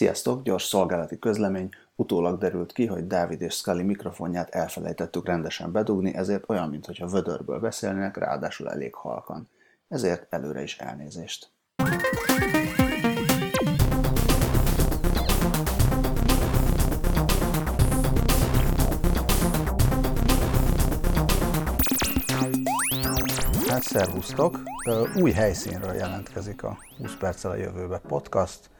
Sziasztok, gyors szolgálati közlemény. Utólag derült ki, hogy Dávid és Scully mikrofonját elfelejtettük rendesen bedugni, ezért olyan, mintha vödörből beszélnének, ráadásul elég halkan. Ezért előre is elnézést. Hát szervusztok! Új helyszínről jelentkezik a 20 perccel a jövőbe podcast,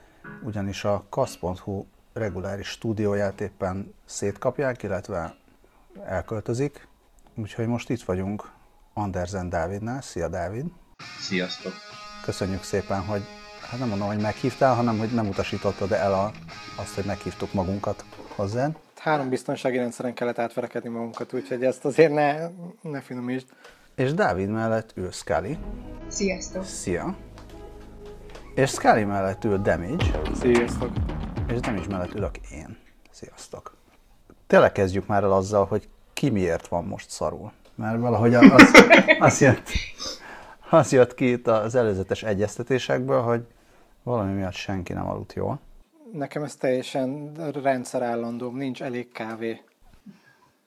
ugyanis a kasz.hu reguláris stúdióját éppen szétkapják, illetve elköltözik, úgyhogy most itt vagyunk Andersen Dávidnál. Szia Dávid! Sziasztok! Köszönjük szépen, hogy hát nem mondom, hogy meghívtál, hanem hogy nem utasítottad el a, azt, hogy meghívtuk magunkat hozzád. Három biztonsági rendszeren kellett átverekedni magunkat, úgyhogy ezt azért ne, ne finomítsd. És Dávid mellett ül Scully. Sziasztok! Szia! És Scully mellett ül Damage. Sziasztok! És Damage mellett ülök én. Sziasztok! Tényleg kezdjük már el azzal, hogy ki miért van most szarul. Mert valahogy az, az, jött, az jött ki itt az előzetes egyeztetésekből, hogy valami miatt senki nem aludt jól. Nekem ez teljesen rendszerállandó, nincs elég kávé.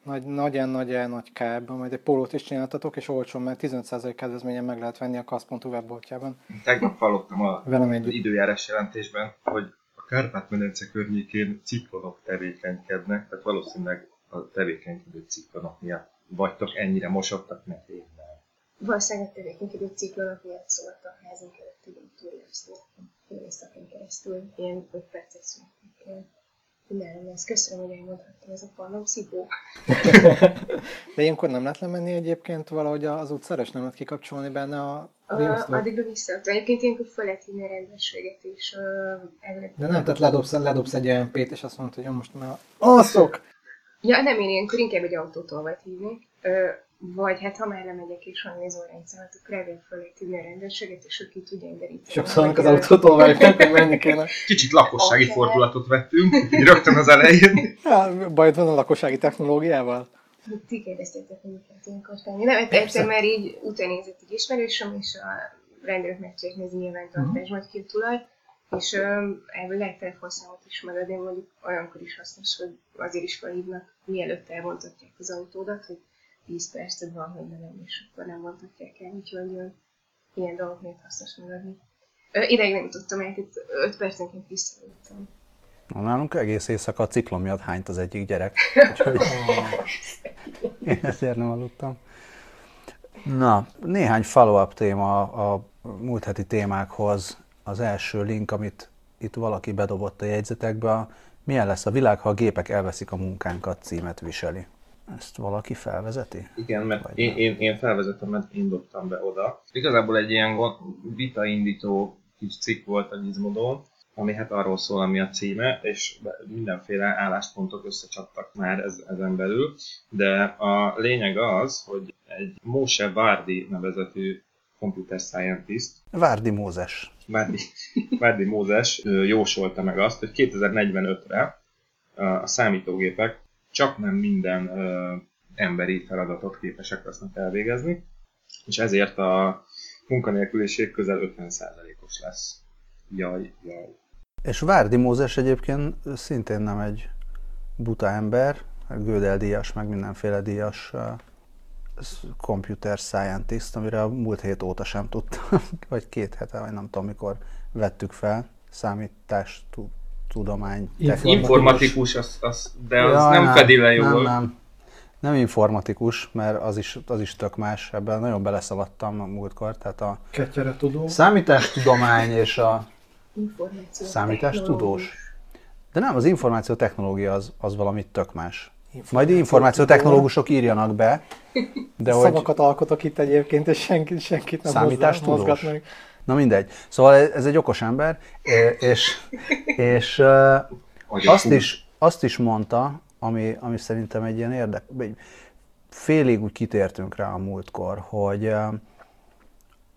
Nagy, nagyon nagy nagy kábban, majd egy pólót is csináltatok, és olcsón, mert 15% kedvezményen meg lehet venni a kasz.hu webboltjában. Tegnap hallottam a, Velem az együtt. időjárás jelentésben, hogy a Kárpát-medence környékén ciklonok tevékenykednek, tehát valószínűleg a tevékenykedő ciklonok miatt vagytok ennyire mosottak, mert én nem. Valószínűleg a tevékenykedő ciklonok miatt szólt a házunk előtti túljövszó. Fél éjszakán keresztül, ilyen 5 perces születtek. Nem, ezt köszönöm, hogy elmondhattam, ez a falom szipó. De ilyenkor nem lehet lemenni egyébként valahogy az utcára, és nem lehet kikapcsolni benne a riasztót? addigra vissza. Egyébként ilyenkor föl lehet hívni a rendőrséget, és uh. De nem, tehát ledobsz, ledobsz egy MP-t, és azt mondod, hogy jó, most már alszok! Ja, nem, én ilyenkor inkább egy autótolvat hívnék. Uh, vagy hát ha már lemegyek és van nézórendszer, akkor elvileg föl hívni a rendőrséget, és ő ki tudja deríteni. Sokszor az autótól várjuk, hogy menni kéne. Kicsit lakossági Oké. fordulatot vettünk, rögtön az elején. Ja, bajod van a lakossági technológiával? Ti kérdeztétek, hogy mit lehet ilyenkor tenni. Nem, hát egyszer már így utánézett egy ismerősöm, és a rendőrök meg tudják nézni nyilvántartás, majd ki a tulaj, és um, ebből lehet telefonszámot is megadni, mondjuk olyankor is hasznos, hogy azért is felhívnak, mielőtt elvontatják az autódat, hogy 10 percet van, hogy ne lenni, és akkor nem vontatják el, úgyhogy ö, ilyen dolgok miatt hasznos megadni. Ö, Ideig nem jutottam el, itt 5 percenként visszajöttem. Na, Nálunk egész éjszaka a ciklon miatt hányt az egyik gyerek, úgyhogy én ezért nem aludtam. Na, néhány follow-up téma a múlt heti témákhoz. Az első link, amit itt valaki bedobott a jegyzetekbe, milyen lesz a világ, ha a gépek elveszik a munkánkat címet viseli. Ezt valaki felvezeti? Igen, mert Vagy én, én, én felvezetem, mert én dobtam be oda. Igazából egy ilyen vitaindító kis cikk volt a Gizmodon, ami hát arról szól, ami a címe, és mindenféle álláspontok összecsaptak már ez, ezen belül, de a lényeg az, hogy egy Moshe Várdi nevezetű computer scientist, Várdi Mózes. Várdi, Várdi Mózes jósolta meg azt, hogy 2045-re ö, a számítógépek csak nem minden ö, emberi feladatot képesek lesznek elvégezni, és ezért a munkanélküliség közel 50%-os lesz. Jaj, jaj. És Várdi Mózes egyébként szintén nem egy buta ember, Gödel díjas, meg mindenféle díjas computer scientist, amire a múlt hét óta sem tudtam, vagy két hete, vagy nem tudom mikor vettük fel, számítás, tu- tudomány, Informatikus. Informatikus, az, az, de az Jaj, nem fedi le jól. Nem, nem. Nem informatikus, mert az is, az is tök más, ebben nagyon beleszaladtam a múltkor, tehát a Ketyere tudó. számítástudomány és a Információ. Számítástudós? De nem, az információtechnológia az, az valami tök más. Majd információtechnológusok írjanak be, de hogy... Szavakat alkotok itt egyébként, és senkit, senkit nem Számítástudós? mozgat meg. Na mindegy. Szóval ez egy okos ember, és, és azt is, azt is mondta, ami, ami szerintem egy ilyen érdek, egy félig úgy kitértünk rá a múltkor, hogy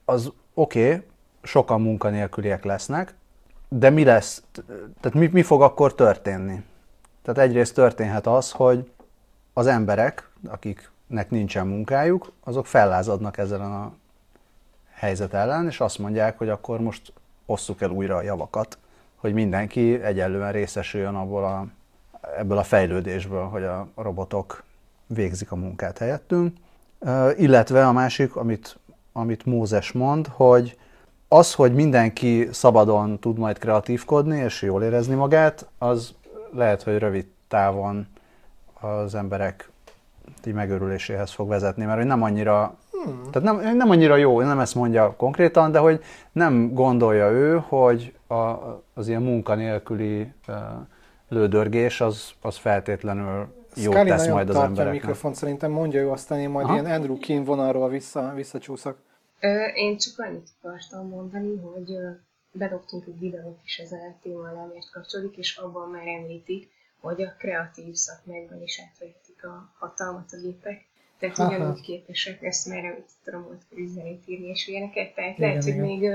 az oké, okay, sokan munkanélküliek lesznek, de mi lesz, tehát mi, mi fog akkor történni? Tehát egyrészt történhet az, hogy az emberek, akiknek nincsen munkájuk, azok fellázadnak ezzel a helyzet ellen, és azt mondják, hogy akkor most osszuk el újra a javakat, hogy mindenki egyenlően részesüljön abból a, ebből a fejlődésből, hogy a robotok végzik a munkát helyettünk. Illetve a másik, amit, amit Mózes mond, hogy az, hogy mindenki szabadon tud majd kreatívkodni és jól érezni magát, az lehet, hogy rövid távon az emberek így megörüléséhez fog vezetni, mert hogy nem annyira, hmm. tehát nem, nem annyira jó, nem ezt mondja konkrétan, de hogy nem gondolja ő, hogy a, az ilyen munkanélküli uh, lődörgés az, az feltétlenül jó tesz majd az embereknek. a mikrofon, szerintem mondja ő, aztán én majd Aha. ilyen Andrew Keane vonalról vissza, visszacsúszok. Én csak annyit akartam mondani, hogy bedobtunk egy videót is ezen a témával, miért kapcsolódik, és abban már említik, hogy a kreatív szakmákban is átvehetik a hatalmat a gépek. Tehát Aha. ugyanúgy képesek ezt már amit tudom, volt üzenét írni és ilyeneket. Tehát igen, lehet, igen. hogy még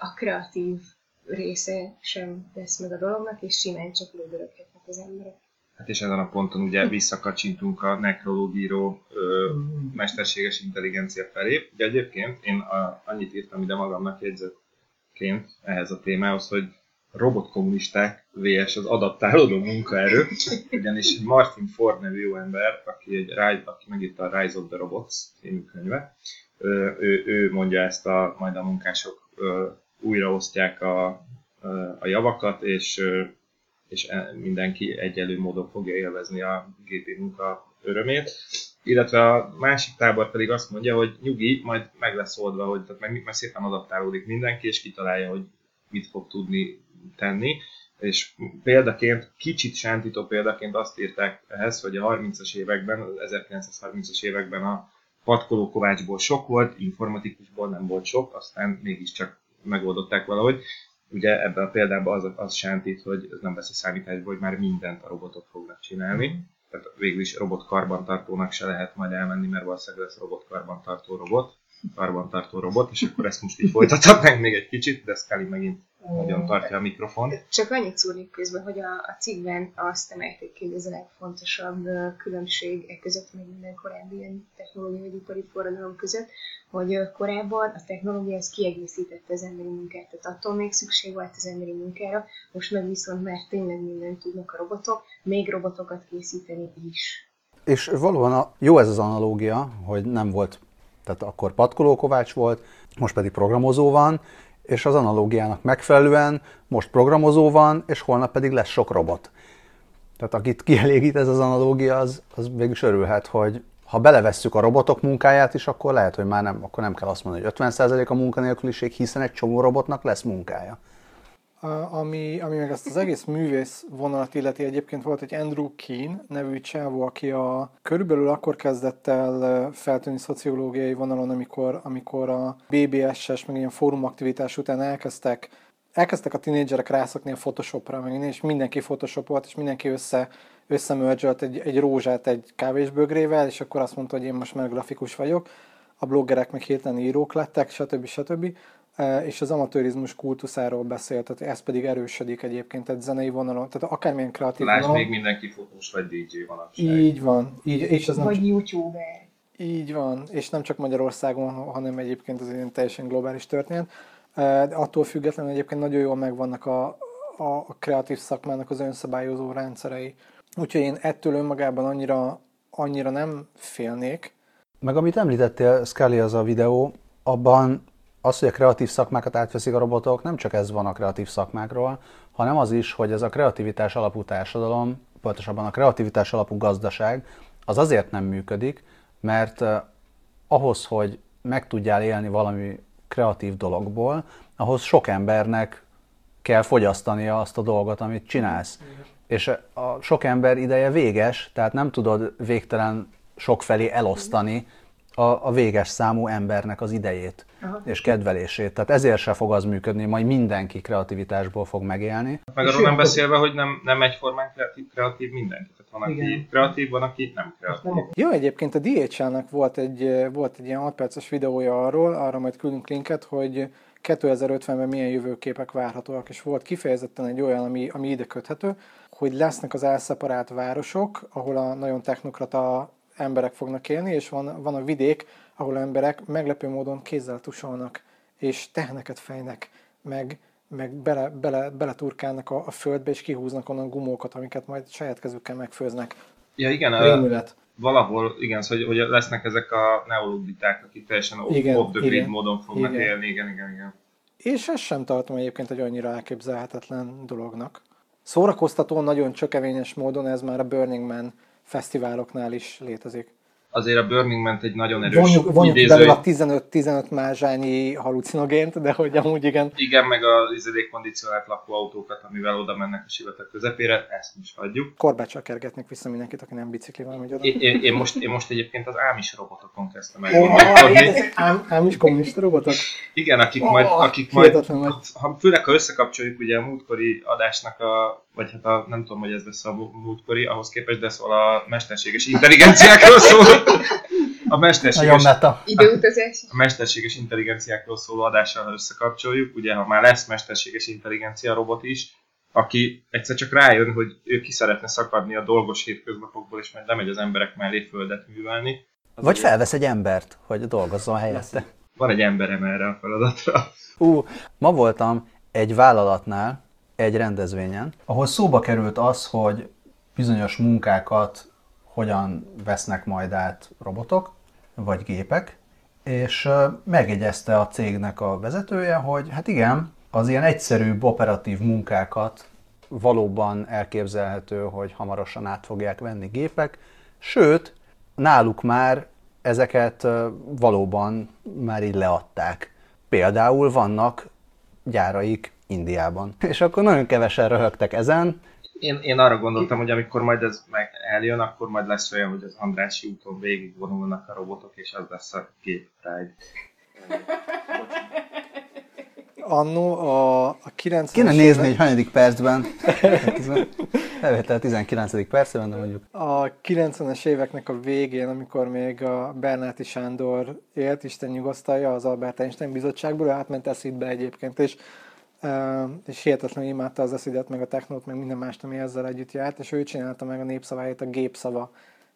a kreatív része sem lesz meg a dolognak, és simán csak lődöröghetnek az emberek. Hát és ezen a ponton ugye visszakacsintunk a nekrológíró ö, mesterséges intelligencia felé. Ugye egyébként én a, annyit írtam ide magamnak jegyzetként ehhez a témához, hogy robotkommunisták vs. az adaptálódó munkaerő, ugyanis Martin Ford nevű jó ember, aki, egy, aki megírta a Rise of the Robots című könyve, ő, ő, mondja ezt a, majd a munkások újraosztják a, a javakat, és és e, mindenki egyelő módon fogja élvezni a gépi munka örömét. Illetve a másik tábor pedig azt mondja, hogy nyugi, majd meg lesz oldva, hogy tehát meg, meg szépen adaptálódik mindenki, és kitalálja, hogy mit fog tudni tenni. És példaként, kicsit sántító példaként azt írták ehhez, hogy a 30-as években, az 1930-as években a patkoló kovácsból sok volt, informatikusból nem volt sok, aztán mégiscsak megoldották valahogy ugye ebben a példában az, az sántít, hogy ez nem veszi számításba, hogy már mindent a robotok fognak csinálni. Tehát végül is robot karbantartónak se lehet majd elmenni, mert valószínűleg lesz robot karbantartó robot karbantartó robot, és akkor ezt most így folytathatnánk még egy kicsit, de Scully megint nagyon tartja a mikrofon. Csak annyit szúrnék közben, hogy a, a cikkben azt emelték ki, hogy ez a legfontosabb különbség e között, meg minden korábbi ilyen technológiai vagy ipari forradalom között, hogy korábban a technológia az kiegészítette az emberi munkát, tehát attól még szükség volt az emberi munkára, most meg viszont már tényleg mindent tudnak a robotok, még robotokat készíteni is. És valóban a, jó ez az analógia, hogy nem volt tehát akkor patkolókovács volt, most pedig programozó van, és az analógiának megfelelően most programozó van, és holnap pedig lesz sok robot. Tehát akit kielégít ez az analógia, az, az végül örülhet, hogy ha belevesszük a robotok munkáját is, akkor lehet, hogy már nem, akkor nem kell azt mondani, hogy 50% a munkanélküliség, hiszen egy csomó robotnak lesz munkája ami, ami meg ezt az egész művész vonalat illeti, egyébként volt egy Andrew Keane nevű csávó, aki a, körülbelül akkor kezdett el feltűnni szociológiai vonalon, amikor, amikor a BBS-es, meg ilyen fórumaktivitás után elkezdtek elkezdtek a tinédzserek rászokni a Photoshopra, meg és mindenki Photoshop volt, és mindenki össze, összemölcsölt egy, egy rózsát egy kávésbögrével, és akkor azt mondta, hogy én most már grafikus vagyok, a bloggerek meg hirtelen írók lettek, stb. stb és az amatőrizmus kultuszáról beszélt, tehát ez pedig erősödik egyébként egy zenei vonalon, tehát akármilyen kreatív Lásd, vonalon. még mindenki fotós vagy DJ van. Így van. Így, és az vagy nem youtuber. Így van, és nem csak Magyarországon, hanem egyébként az egy teljesen globális történet. De attól függetlenül egyébként nagyon jól megvannak a, a, a kreatív szakmának az önszabályozó rendszerei. Úgyhogy én ettől önmagában annyira, annyira nem félnék. Meg amit említettél, Scully, az a videó, abban az, hogy a kreatív szakmákat átveszik a robotok, nem csak ez van a kreatív szakmákról, hanem az is, hogy ez a kreativitás alapú társadalom, pontosabban a kreativitás alapú gazdaság, az azért nem működik, mert ahhoz, hogy meg tudjál élni valami kreatív dologból, ahhoz sok embernek kell fogyasztania azt a dolgot, amit csinálsz. És a sok ember ideje véges, tehát nem tudod végtelen sok felé elosztani a, a véges számú embernek az idejét. Aha. és kedvelését. Tehát ezért se fog az működni, majd mindenki kreativitásból fog megélni. Meg arról nem beszélve, hogy nem, nem egyformán kreatív, kreatív mindenki. Tehát van, aki Igen. kreatív, van, aki nem kreatív. Jó, egyébként a DHL-nek volt egy, volt egy ilyen 6 perces videója arról, arra majd küldünk linket, hogy 2050-ben milyen jövőképek várhatóak, és volt kifejezetten egy olyan, ami, ami ide köthető, hogy lesznek az elszeparált városok, ahol a nagyon technokrata emberek fognak élni, és van, van a vidék, ahol emberek meglepő módon kézzel tusolnak, és teheneket fejnek, meg, meg bele, bele, beleturkálnak a, a földbe, és kihúznak onnan gumókat, amiket majd saját kezükkel megfőznek. Ja igen, a, Rémület. valahol, igen, szóval, hogy, lesznek ezek a neoluditák, akik teljesen Igen, off the grid módon fognak Igen. élni, igen, igen, igen. És ezt sem tartom egyébként egy annyira elképzelhetetlen dolognak. Szórakoztató, nagyon csökevényes módon ez már a Burning Man fesztiváloknál is létezik. Azért a Burning Man egy nagyon erős Vonjuk, vonjuk idéző- belőle a 15-15 mázsányi halucinogént, de hogy amúgy igen. Igen, meg az izadékkondicionált lakóautókat, amivel oda mennek a sivatag közepére, ezt is hagyjuk. Korbáccsal kergetnék vissza mindenkit, aki nem biciklivel megy oda. Én, én, én, most, én most egyébként az ámis robotokon kezdtem el gondolkodni. ezek ám, ám is kommunista robotok? Igen, akik majd, Ó, akik majd ha, főleg ha összekapcsoljuk ugye a múltkori adásnak a, vagy hát a, nem tudom, hogy ez lesz a múltkori, ahhoz képest, de szól a mesterséges intelligenciákról szól. A mesterséges, meta. Időutazás. a mesterséges intelligenciákról szóló adással, összekapcsoljuk, ugye ha már lesz mesterséges intelligencia robot is, aki egyszer csak rájön, hogy ő ki szeretne szakadni a dolgos hétköznapokból, és majd lemegy az emberek mellé földet művelni. Vagy felvesz egy embert, hogy dolgozzon helyette. Van egy emberem erre a feladatra. Ú, ma voltam egy vállalatnál, egy rendezvényen, ahol szóba került az, hogy bizonyos munkákat hogyan vesznek majd át robotok, vagy gépek, és megjegyezte a cégnek a vezetője, hogy hát igen, az ilyen egyszerűbb operatív munkákat valóban elképzelhető, hogy hamarosan át fogják venni gépek, sőt, náluk már ezeket valóban már így leadták. Például vannak gyáraik Indiában. És akkor nagyon kevesen röhögtek ezen, Én, én arra gondoltam, hogy amikor majd ez meg eljön, akkor majd lesz olyan, hogy az Andrási úton végigvonulnak a robotok, és az lesz a Gép Pride. Annó a, a 90 Kéne nézni, hogy hanyadik percben. Felvétel 19. percben, de mondjuk. A 90-es éveknek a végén, amikor még a Bernáti Sándor élt, Isten nyugosztalja, az Albert Einstein bizottságból, átment eszidbe egyébként, és, és hihetetlenül imádta az eszidet, meg a technót, meg minden mást, ami ezzel együtt járt, és ő csinálta meg a népszaváját, a Gépszava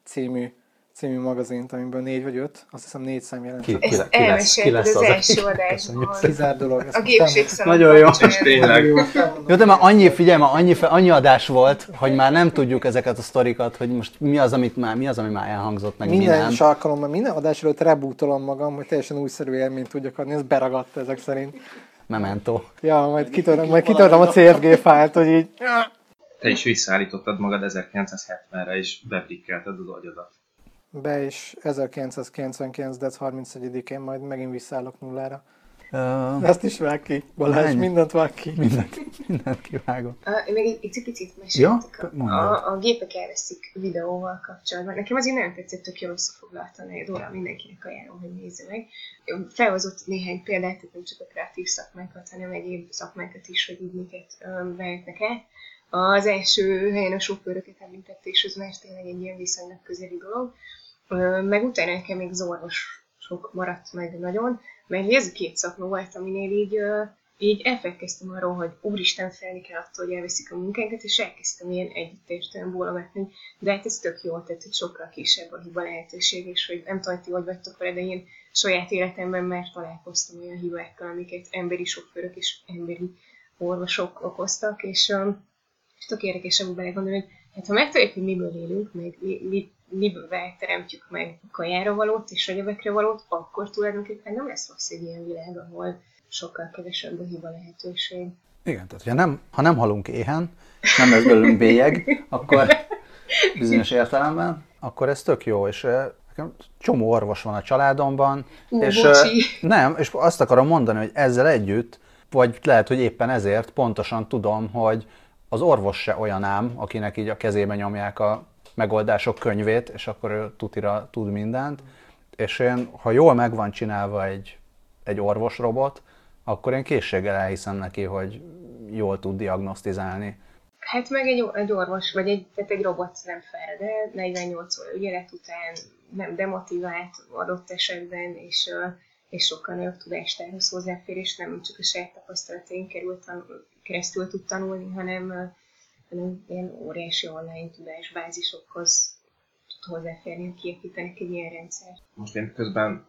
című, című magazint, amiből négy vagy öt, azt hiszem négy szám jelent. Ki, ki, ki lesz, ki lesz az az, első adásban. Kizár dolog. A gépségszalon. Nagyon jó. És tényleg. Jó, de már annyi, figyelj, már annyi, fe- annyi adás volt, hogy már nem tudjuk ezeket a sztorikat, hogy most mi az, amit már, mi az, ami már elhangzott, meg mi Minden nem. is alkalommal, minden adás előtt rebootolom magam, hogy teljesen újszerű élményt tudjak adni, ez beragadt ezek szerint. Memento. Ja, majd kitöröm, majd kitöröm a CFG fájlt, hogy így... Te is visszaállítottad magad 1970-re, és bebrikkelted az agyadat. Be is 1999. dec 31-én majd megint visszállok nullára. Uh, Ezt is vág ki, Balázs, Menj. mindent vág ki. mindent, mindent kivágom. Uh, még egy, egy picit Ja, meséltek. a, mondjad. a, a gépek elveszik videóval kapcsolatban. Nekem azért nagyon tetszett, tök jól összefoglaltan egy óra, mindenkinek ajánlom, hogy nézze meg. Felhozott néhány példát, tehát nem csak a kreatív szakmákat, hanem egyéb szakmákat is, hogy így miket um, vehetnek el. Az első helyen a sofőröket említette, és az más tényleg egy ilyen viszonylag közeli dolog. Ö, Meg utána nekem még az orvosok maradt meg nagyon, mert ez két szakma volt, aminél így, így elfelelkeztem arról, hogy úristen felni kell attól, hogy elveszik a munkánkat, és elkezdtem ilyen együttéstelen bólogatni, de hát ez tök jó, tehát hogy sokkal kisebb a hiba lehetőség, és hogy nem tudom, hogy vagytok vele, de én saját életemben már találkoztam olyan hibákkal, amiket emberi sofőrök és emberi orvosok okoztak, és, és tök érdekes ebben belegondolni, hogy hát ha megtaláljuk, hogy miből élünk, meg mi, miből teremtjük meg a kajára valót és egyebekre valót, akkor tulajdonképpen nem lesz rossz egy ilyen világ, ahol sokkal kevesebb a hiba lehetőség. Igen, tehát ha nem, ha nem halunk éhen, nem lesz belőlünk bélyeg, akkor bizonyos értelemben, akkor ez tök jó, és eh, nekem csomó orvos van a családomban, Ú, és bocsi. eh, nem, és azt akarom mondani, hogy ezzel együtt, vagy lehet, hogy éppen ezért pontosan tudom, hogy az orvos se olyan ám, akinek így a kezébe nyomják a megoldások könyvét, és akkor ő tutira tud mindent, és én, ha jól meg van csinálva egy, egy orvosrobot, akkor én készséggel elhiszem neki, hogy jól tud diagnosztizálni. Hát meg egy, egy orvos, vagy egy, tehát egy robot nem fel, de 48 óra ügyelet után nem demotivált adott esetben, és, és sokkal nagyobb tudástárhoz hozzáfér, és nem csak a saját tapasztalataink került keresztül tud tanulni, hanem, hanem ilyen óriási online tudásbázisokhoz tud hozzáférni, kiépítenek egy ilyen rendszert. Most én közben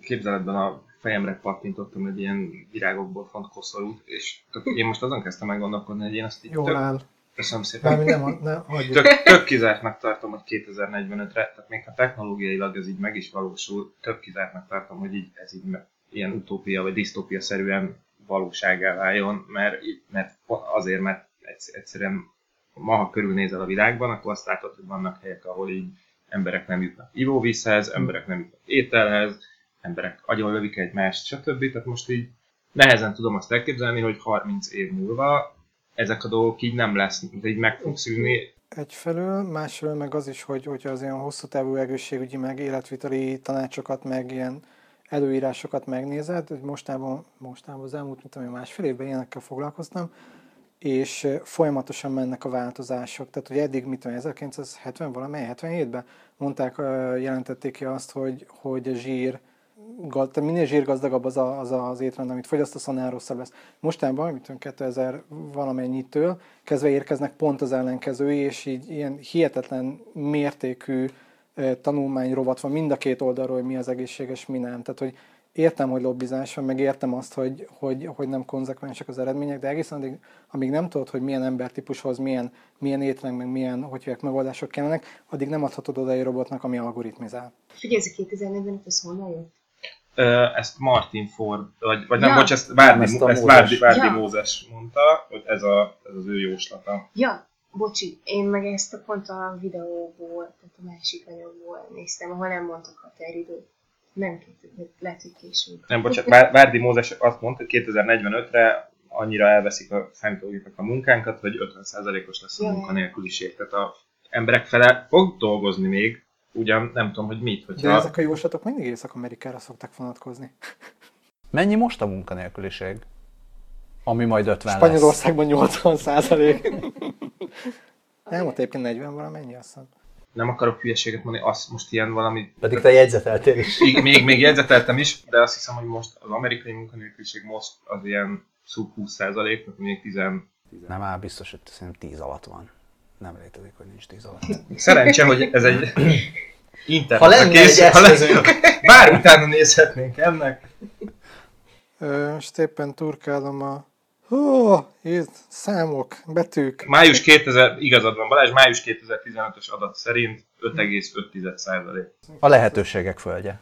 képzeletben a fejemre pattintottam egy ilyen virágokból font koszorút, és tök, én most azon kezdtem meg gondolkodni, hogy én azt így Jól tök, áll. köszönöm szépen, Nem, nem, nem hagyjuk. tök, tök kizártnak tartom, hogy 2045-re, tehát még ha technológiailag ez így meg is valósul, tök kizártnak tartom, hogy így, ez így me- ilyen utópia vagy disztópia szerűen valóságá váljon, mert, mert azért, mert egyszer- egyszerűen ma, körülnézel a világban, akkor azt látod, hogy vannak helyek, ahol így emberek nem jutnak ivóvízhez, emberek nem jutnak ételhez, emberek agyonlövik egymást, stb. Tehát most így nehezen tudom azt elképzelni, hogy 30 év múlva ezek a dolgok így nem lesz, így meg fog szűnni. Egyfelől, másfelől meg az is, hogy, hogy az ilyen hosszú távú egészségügyi, meg életviteli tanácsokat, meg ilyen előírásokat megnézed, hogy mostában, mostában az elmúlt, mint én, másfél évben ilyenekkel foglalkoztam, és folyamatosan mennek a változások. Tehát, hogy eddig, mit tudom, én, 1970 valamely, 77-ben mondták, jelentették ki azt, hogy, hogy a zsír, tehát minél zsírgazdagabb az, a, az az étrend, amit fogyasztasz, annál rosszabb lesz. Mostában, tudom, 2000 valamennyitől kezdve érkeznek pont az ellenkezői, és így ilyen hihetetlen mértékű tanulmányrovat van mind a két oldalról, hogy mi az egészséges, mi nem. Tehát, hogy értem, hogy lobbizás van, meg értem azt, hogy, hogy, hogy nem konzekvensek az eredmények, de egészen addig, amíg nem tudod, hogy milyen embertípushoz, milyen, milyen étrend, meg milyen, hogy hívják, megoldások kellenek, addig nem adhatod oda egy robotnak, ami algoritmizál. Figyelj, ez a 2045, ez honnan jött? Ezt Martin Ford, vagy, vagy nem, Ja. bocs, ezt Várdi, ezt a ezt Mózes. Várdi, Várdi Ja. Mózes mondta, hogy ez, a, ez az ő jóslata. Ja, bocsi, én meg ezt a pont a videóból, tehát a másik anyagból néztem, ahol nem mondtak határidőt. Nem két, lehet, hogy később. Nem, bocsánat, Vár- Várdi Mózes azt mondta, hogy 2045-re annyira elveszik a számítógépek a munkánkat, hogy 50%-os lesz a munkanélküliség. Tehát a emberek fele fog dolgozni még, ugyan nem tudom, hogy mit, De hogyha... ezek a jóslatok mindig Észak-Amerikára szoktak vonatkozni. Mennyi most a munkanélküliség? Ami majd 50 lesz. Spanyolországban 80 százalék. Nem, ott egyébként 40 valamennyi, azt hiszem. Nem akarok hülyeséget mondani, azt most ilyen valami... Pedig te jegyzeteltél is. Még, még, még jegyzeteltem is, de azt hiszem, hogy most az amerikai munkanélküliség most az ilyen sub 20 százalék, tehát még 10... Nem áll, biztos, hogy szerintem 10 alatt van. Nem létezik, hogy nincs 10 alatt. Szerencse, hogy ez egy internet. Ha lenne egy eszközünk. Bár utána nézhetnénk ennek. Ö, most éppen turkálom a... Hú, itt számok, betűk. Május 2000, igazad van Balázs, május 2015-ös adat szerint 5,5 százalék. A lehetőségek földje.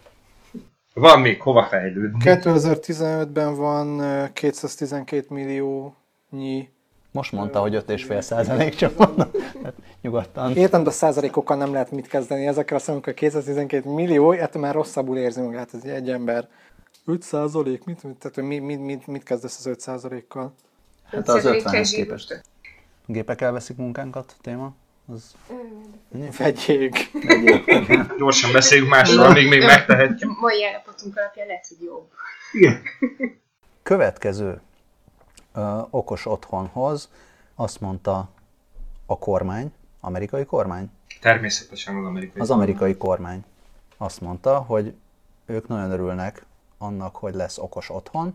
Van még hova fejlődni. 2015-ben van ö, 212 milliónyi. Most mondta, hogy 5,5 százalék csak van. Hát, nyugodtan. Értem, de a százalékokkal nem lehet mit kezdeni. Ezekkel a számokkal 212 millió, ettől már rosszabbul érzi magát ez egy ember. 5 százalék? Mit, mit, tehát, hogy mi, mit, mit, mit kezdesz az 5 százalékkal? Hát az 5%-kal 50-hez zsíros. képest. Gépek elveszik munkánkat téma? Az... Vegyék. Gyorsan beszéljünk másról, még még megtehetjük. Mai állapotunk alapján lehet, hogy jobb. Következő ö, okos otthonhoz azt mondta a kormány, amerikai kormány, Természetesen az amerikai. az amerikai kormány azt mondta, hogy ők nagyon örülnek annak, hogy lesz okos otthon,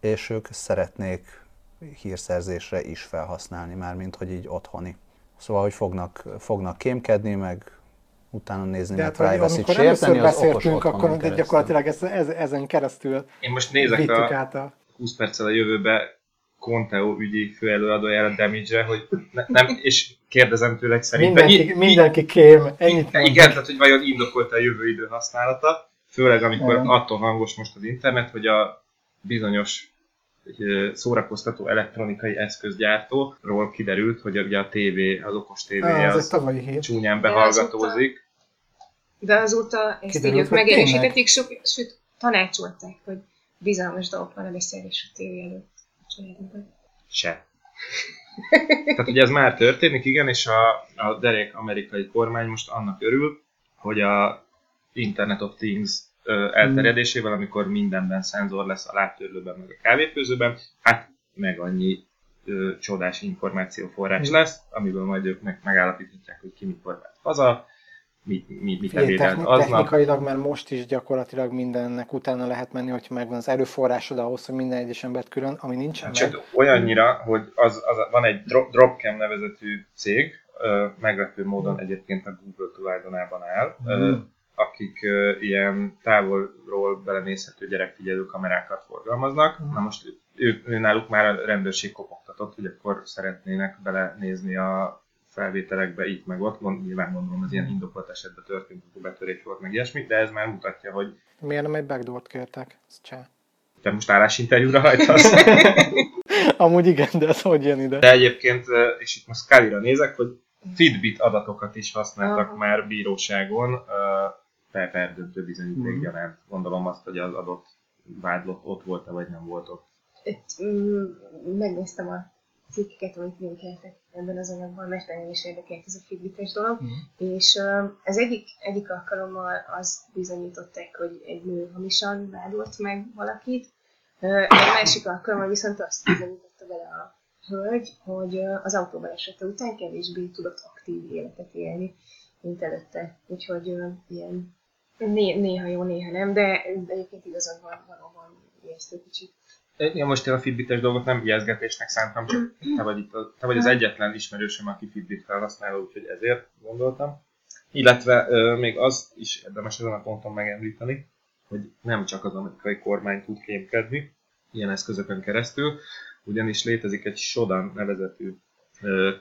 és ők szeretnék hírszerzésre is felhasználni, mármint hogy így otthoni. Szóval, hogy fognak, fognak kémkedni, meg utána nézni, De meg hát, hogy privacy amikor sérteni az okos beszéltünk, akkor keresztül. gyakorlatilag ez, ez, ezen keresztül Én most nézek a át a... 20 perccel a jövőbe Conteo ügyi főelőadójára damage hogy ne, nem, és kérdezem tőle, hogy szerintem... Mindenki, i- mindenki kém, ennyit i- igen, tehát hogy vajon indokolt a jövő idő használata, főleg amikor Igen. attól hangos most az internet, hogy a bizonyos szórakoztató elektronikai eszközgyártóról kiderült, hogy ugye a TV, az okos TV Á, egy az hír. csúnyán De behallgatózik. De azóta ezt Kiderült, így ők megerősítették, sok, sőt, tanácsolták, hogy bizalmas dolgok van a beszélés a tévé előtt. a családban. Se. Tehát ugye ez már történik, igen, és a, a derék amerikai kormány most annak örül, hogy a Internet of Things elterjedésével, amikor mindenben szenzor lesz a láttörlőben, meg a kávéfőzőben, hát meg annyi ö, csodás információforrás lesz, amiből majd ők meg, megállapíthatják, hogy ki mikor vált haza, mit, mit, mit Figyelj, techni- aznap. technikailag már most is gyakorlatilag mindennek utána lehet menni, hogyha megvan az erőforrásod ahhoz, hogy minden egyes embert külön, ami nincsen meg. Csak olyannyira, hogy az, az, van egy Dro- Dropcam nevezetű cég, ö, meglepő módon egyébként a Google tulajdonában áll, ö, akik uh, ilyen távolról belenézhető gyerekfigyelő kamerákat forgalmaznak. Na most ő, ő náluk már a rendőrség kopogtatott, hogy akkor szeretnének belenézni a felvételekbe itt meg ott, mond, nyilván gondolom az ilyen indokolt esetben történt, akkor betörés volt meg ilyesmi, de ez már mutatja, hogy... Miért nem egy backdoor-t kértek? Ez csá. Te most állásinterjúra hajtasz? Amúgy igen, de ez hogy jön ide? De egyébként, és itt most Scully-ra nézek, hogy Fitbit adatokat is használtak Aha. már bíróságon, per, per döntő bizonyíték Mhm. gyanánt. Gondolom azt, hogy az adott vádlott ott volt-e, vagy nem volt ott. Itt, mm, megnéztem a cikkeket, amit linkeltek ebben az anyagban, mert engem is érdekelt ez a fitbites dolog, Mhm. és az egyik, egyik alkalommal azt bizonyították, hogy egy nő hamisan vádolt meg valakit, egy másik alkalommal viszont azt bizonyította vele a hölgy, hogy az autóbalesete után kevésbé tudott aktív életet élni, mint előtte. Úgyhogy ilyen né- néha jó, néha nem, de, de egyébként igazad van, valóban ijesztő kicsit. Ja, most én a Fitbites dolgot nem ijeszgetésnek szántam, csak te vagy, itt a, te vagy az egyetlen ismerősöm, aki Fitbit felhasználó, úgyhogy ezért gondoltam. Illetve ö, még az is érdemes ezen a ponton megemlíteni, hogy nem csak az amerikai kormány tud kémkedni ilyen eszközökön keresztül, ugyanis létezik egy Shodan nevezetű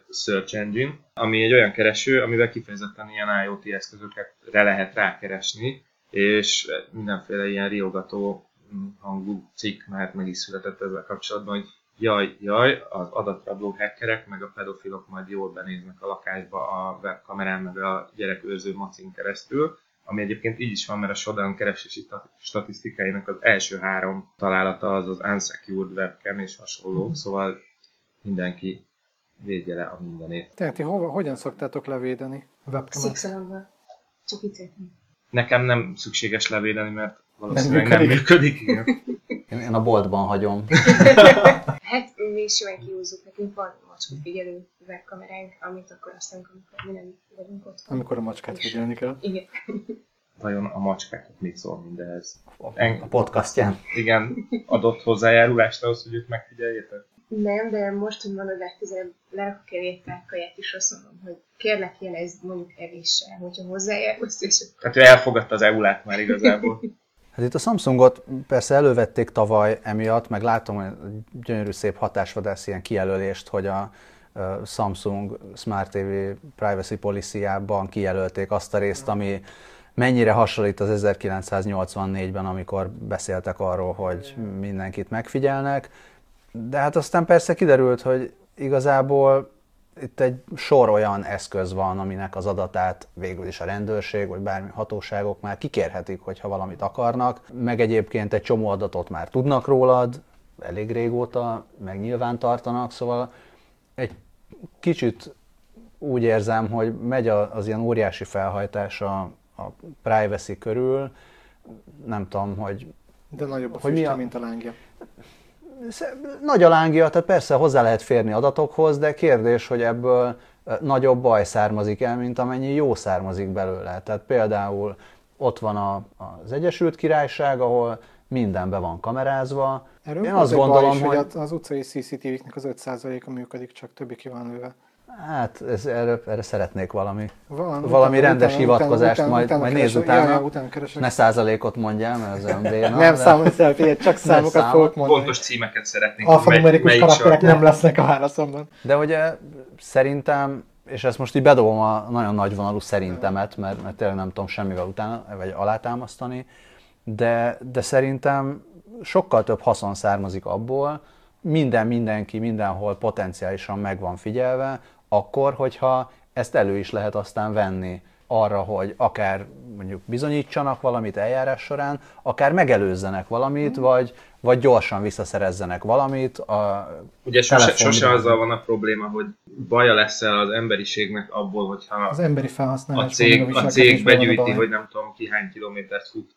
search engine, ami egy olyan kereső, amivel kifejezetten ilyen IoT eszközökre lehet rákeresni, és mindenféle ilyen riogató mm, hangú cikk már meg is született ezzel kapcsolatban, hogy jaj, jaj, az adatrabló hackerek meg a pedofilok majd jól benéznek a lakásba a webkamerán meg a gyerekőrző macin keresztül, ami egyébként így is van, mert a Shodan keresési sta- statisztikáinak az első három találata az az unsecured webcam és hasonló, szóval mindenki védje le a mindenét. Tehát ti hova, hogyan szoktátok levédeni a webcamet? Szikszalomban. Csak vicceltem. Nekem nem szükséges levédeni, mert valószínűleg nem működik. működik. igen. Én, én a boltban hagyom. Hát mi is simán kihúzzuk, nekünk van macska figyelő webkameránk, amit akkor használunk, amikor mi nem vagyunk ott. Amikor a macskát figyelni kell. Igen. Vajon a macskáknak mit szól mindehhez? A podcastján. Igen, adott hozzájárulást ahhoz, hogy őt megfigyeljétek? Nem, de most, hogy mondod, legközelebb lerakok elé egy kaját, és azt mondom, hogy kérlek jelezd mondjuk evéssel, hogyha hozzájárulsz, és Tehát ő elfogadta az EULÁT már igazából. Hát itt a Samsungot persze elővették tavaly emiatt, meg látom hogy gyönyörű szép hatásvadász ilyen kijelölést, hogy a Samsung Smart TV Privacy Policy-ában kijelölték azt a részt, ami mennyire hasonlít az 1984-ben, amikor beszéltek arról, hogy mindenkit megfigyelnek. De hát aztán persze kiderült, hogy igazából itt egy sor olyan eszköz van, aminek az adatát végül is a rendőrség, vagy bármi hatóságok már kikérhetik, hogyha valamit akarnak, meg egyébként egy csomó adatot már tudnak rólad, elég régóta, meg nyilván tartanak, szóval egy kicsit úgy érzem, hogy megy az ilyen óriási felhajtás a, a privacy körül, nem tudom, hogy De nagyobb a Hogy mi füstje, a- mint a lángja. Nagy a lángja, tehát persze hozzá lehet férni adatokhoz, de kérdés, hogy ebből nagyobb baj származik el, mint amennyi jó származik belőle. Tehát például ott van a, az Egyesült Királyság, ahol minden be van kamerázva. Erről Én az azt gondolom, is, hogy az, az utcai CCTV-knek az 5%-a működik, csak többi ki van lőve. Hát ez, erre, erre szeretnék valami, Van, valami rendes hivatkozást, majd, majd nézz keresek, utána. Ja, ja, utána keresek. Ne százalékot mondjál, mert az béna. nem számolj szelfiét, csak számokat számok. fogok mondani. Pontos címeket szeretnénk. Alfanumerikus karakterek sor. nem lesznek a válaszomban. De ugye szerintem, és ezt most így bedobom a nagyon nagyvonalú szerintemet, mert, mert tényleg nem tudom semmivel utána, vagy alátámasztani, de, de szerintem sokkal több haszon származik abból, minden mindenki mindenhol potenciálisan meg van figyelve, akkor, hogyha ezt elő is lehet aztán venni arra, hogy akár mondjuk bizonyítsanak valamit eljárás során, akár megelőzzenek valamit, vagy, vagy gyorsan visszaszerezzenek valamit. A Ugye sose, telefon- sose azzal van a probléma, hogy baja lesz el az emberiségnek abból, hogyha Az emberi a felhasználás. cég, mondom, a is cég begyűjti, a hogy nem tudom ki hány kilométert fut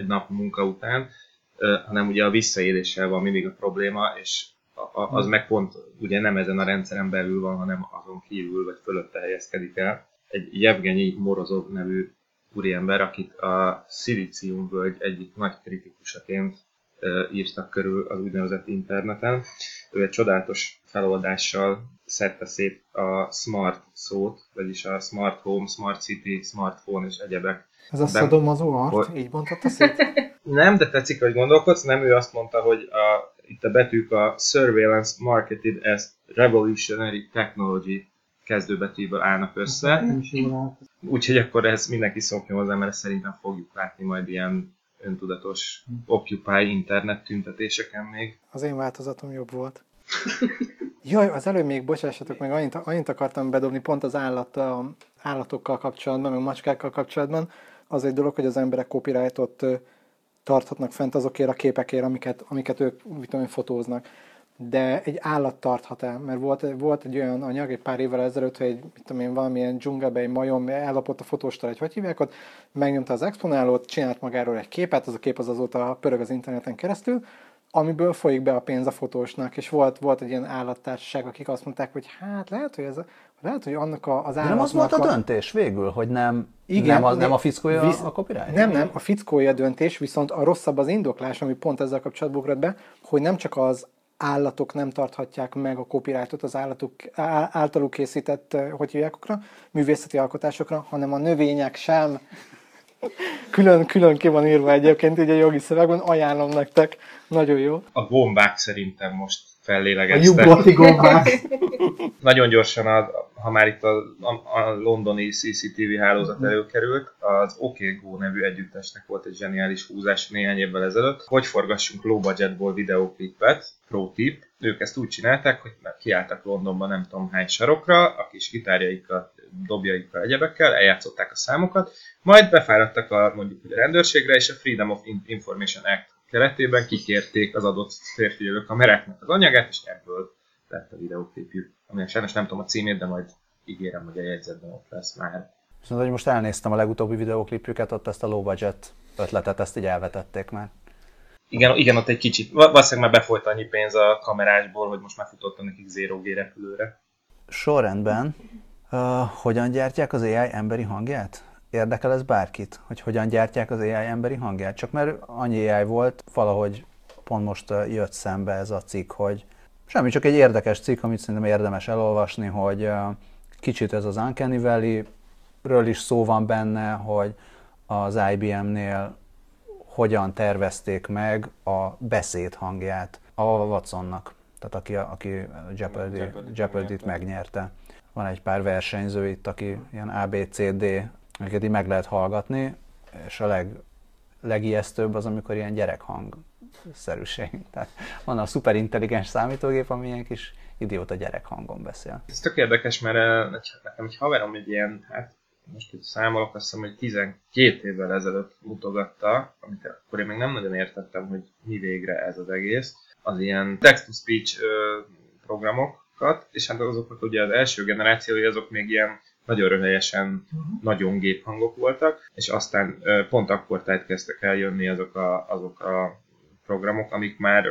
egy nap munka után, hanem ugye a visszaéléssel van mindig a probléma, és a- a- az meg pont ugye nem ezen a rendszeren belül van, hanem azon kívül vagy fölötte helyezkedik el. Egy Jevgenyi Morozov nevű úriember, akit a Szilícium völgy egyik nagy kritikusaként írtak körül az úgynevezett interneten. Ő egy csodálatos feloldással szedte szét a smart szót, vagyis a smart home, smart city, smartphone és egyebek. Ez a szadom az art, így mondhatta szét? Nem, de tetszik, hogy gondolkodsz, nem ő azt mondta, hogy a, itt a betűk a surveillance marketed as revolutionary technology kezdőbetűből állnak össze. Állt. Úgyhogy akkor ez mindenki szokjon hozzá, mert szerintem fogjuk látni majd ilyen öntudatos Occupy internet tüntetéseken még. Az én változatom jobb volt. Jaj, az előbb még bocsássatok meg, annyit, annyit akartam bedobni pont az állat, a, állatokkal kapcsolatban, meg macskákkal kapcsolatban. Az egy dolog, hogy az emberek copyrightot tarthatnak fent azokért a képekért, amiket, amiket ők mit tudom, fotóznak. De egy állat tarthat el, mert volt, volt egy olyan anyag egy pár évvel ezelőtt, hogy egy, mit tudom én, valamilyen dzsungelbe egy majom ellapott a fotóstal, egy hogy hívják ott, megnyomta az exponálót, csinált magáról egy képet, az a kép az azóta pörög az interneten keresztül, amiből folyik be a pénz a fotósnak, és volt, volt egy ilyen állattársaság, akik azt mondták, hogy hát lehet, hogy ez lehet, hogy annak a, az De állatnak nem az volt a döntés végül, hogy nem, Igen, nem, a, ne- nem a fickója visz- a copyright? Nem, nem, a fickója a döntés, viszont a rosszabb az indoklás, ami pont ezzel kapcsolatban ugrott be, hogy nem csak az állatok nem tarthatják meg a copyrightot az állatok általuk készített, hogy hívják okra, művészeti alkotásokra, hanem a növények sem. Külön, külön ki van írva egyébként így a jogi szövegben, ajánlom nektek, nagyon jó. A gombák szerintem most A fellélegeztek. nyugati gombák. Nagyon gyorsan, a, ha már itt a, a, a londoni CCTV hálózat előkerült, az OKGo nevű együttesnek volt egy zseniális húzás néhány évvel ezelőtt, hogy forgassunk low budgetból videóklipet, pro tip. Ők ezt úgy csinálták, hogy kiálltak Londonban nem tudom hány sarokra, a kis gitárjaikkal, dobjaikkal, egyebekkel, eljátszották a számokat, majd befáradtak a, mondjuk a rendőrségre, és a Freedom of Information Act keretében kikérték az adott férfiülő kameráknak az anyagát, és ebből lett a videóklipjük. Aminek sajnos nem tudom a címét, de majd ígérem, hogy a jegyzetben ott lesz már. Viszont hogy most elnéztem a legutóbbi videoklipjüket, ott ezt a low budget ötletet, ezt így elvetették már. Igen, igen, ott egy kicsit, va- valószínűleg már befolyt annyi pénz a kamerásból, hogy most már futottam nekik Zero G repülőre. Sorrendben, uh, hogyan gyártják az AI emberi hangját? Érdekel ez bárkit, hogy hogyan gyártják az AI emberi hangját? Csak mert annyi AI volt, valahogy pont most jött szembe ez a cikk, hogy semmi, csak egy érdekes cikk, amit szerintem érdemes elolvasni, hogy kicsit ez az Uncanny Valley-ről is szó van benne, hogy az IBM-nél hogyan tervezték meg a beszéd hangját a Watsonnak, tehát aki, aki Jeopardy, Jeopardy-t Jeopardy-t megnyerte. Van egy pár versenyző itt, aki ilyen ABCD, akiket így meg lehet hallgatni, és a leg, legijesztőbb az, amikor ilyen gyerekhang szerűség. Tehát van a szuperintelligens számítógép, ami ilyen kis idióta gyerekhangon beszél. Ez tök érdekes, mert eh, nekem egy haverom egy ilyen, hát most hogy számolok, azt hiszem, hogy 12 évvel ezelőtt mutogatta, amit akkor én még nem nagyon értettem, hogy mi végre ez az egész, az ilyen text-to-speech programokat, és hát azokat ugye az első generációi, azok még ilyen nagyon röhelyesen, nagyon géphangok voltak, és aztán pont akkor tehát kezdtek el azok a, azok a programok, amik már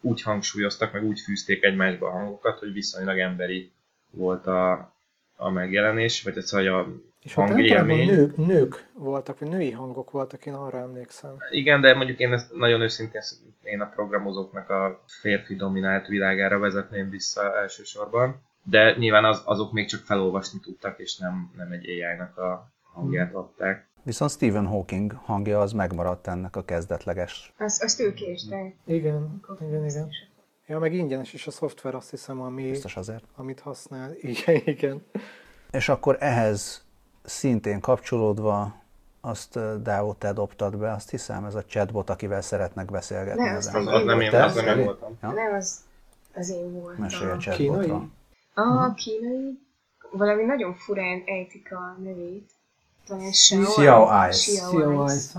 úgy hangsúlyoztak, meg úgy fűzték egymásba a hangokat, hogy viszonylag emberi volt a, a megjelenés, vagy ez, hogy a És általában hangélmény. nők, nők voltak, vagy női hangok voltak, én arra emlékszem. Igen, de mondjuk én ezt nagyon őszintén én a programozóknak a férfi dominált világára vezetném vissza elsősorban. De nyilván az, azok még csak felolvasni tudtak, és nem, nem egy AI-nak a hangját adták. Viszont Stephen Hawking hangja az megmaradt ennek a kezdetleges. Azt, azt ők késtek. Igen, igen, igen. Ja, meg ingyenes is a szoftver, azt hiszem, ami, Biztos azért. amit használ. Igen, igen. És akkor ehhez szintén kapcsolódva azt Dávó, te dobtad be, azt hiszem, ez a chatbot, akivel szeretnek beszélgetni. Nem, ezen. azt Az, az nem én, az nem én voltam. Ja? Nem, az, az én voltam. Mesélj a Kínai? chatbotról. A kínai valami nagyon furán ejtik a nevét. Xiao Eyes.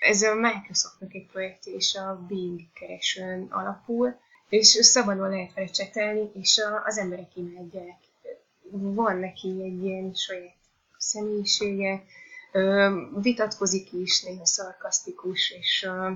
Ez a Microsoftnak egy projektje, és a Bing keresőn alapul, és szabadon lehet vele csetelni, és a, az emberek imádják. Van neki egy ilyen saját személyisége, ö, vitatkozik is, néha szarkasztikus, és ö,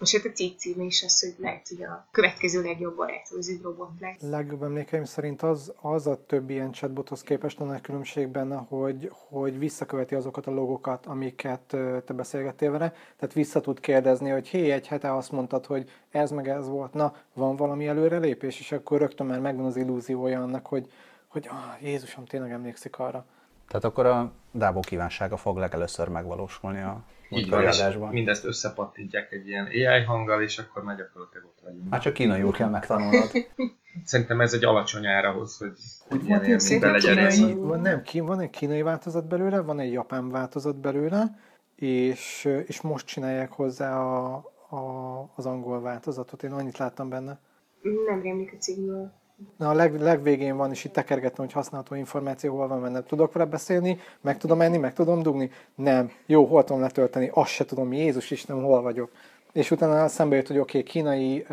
Most hát a cikk címe is az, hogy lehet, hogy a következő legjobb barátom az egy robot lesz. Legjobb emlékeim szerint az, az a többi ilyen chatbothoz képest a nagy különbség benne, hogy, hogy visszaköveti azokat a logokat, amiket te beszélgettél vele. Tehát vissza tud kérdezni, hogy hé, egy hete azt mondtad, hogy ez meg ez volt, na, van valami előrelépés, és akkor rögtön már megvan az illúziója annak, hogy, hogy ah, Jézusom, tényleg emlékszik arra. Tehát akkor a Dábó kívánsága fog legelőször megvalósulni a így van, és mindezt összepattintják egy ilyen AI hanggal, és akkor már gyakorlatilag ott vagyunk. Hát csak kínaiul kell megtanulnod. Szerintem ez egy alacsony árahoz, hogy, hogy ilyen élményben legyen ez. Van, nem, van egy kínai változat belőle, van egy japán változat belőle, és, és most csinálják hozzá a, a, az angol változatot. Én annyit láttam benne. Nem rémlik a címről. Na, a leg, legvégén van, és itt tekergettem, hogy használható információ hol van benne. Tudok vele beszélni, meg tudom menni, meg tudom dugni? Nem. Jó, hol tudom letölteni? Azt se tudom, Jézus Isten, hol vagyok. És utána szembe jött, hogy oké, okay, kínai,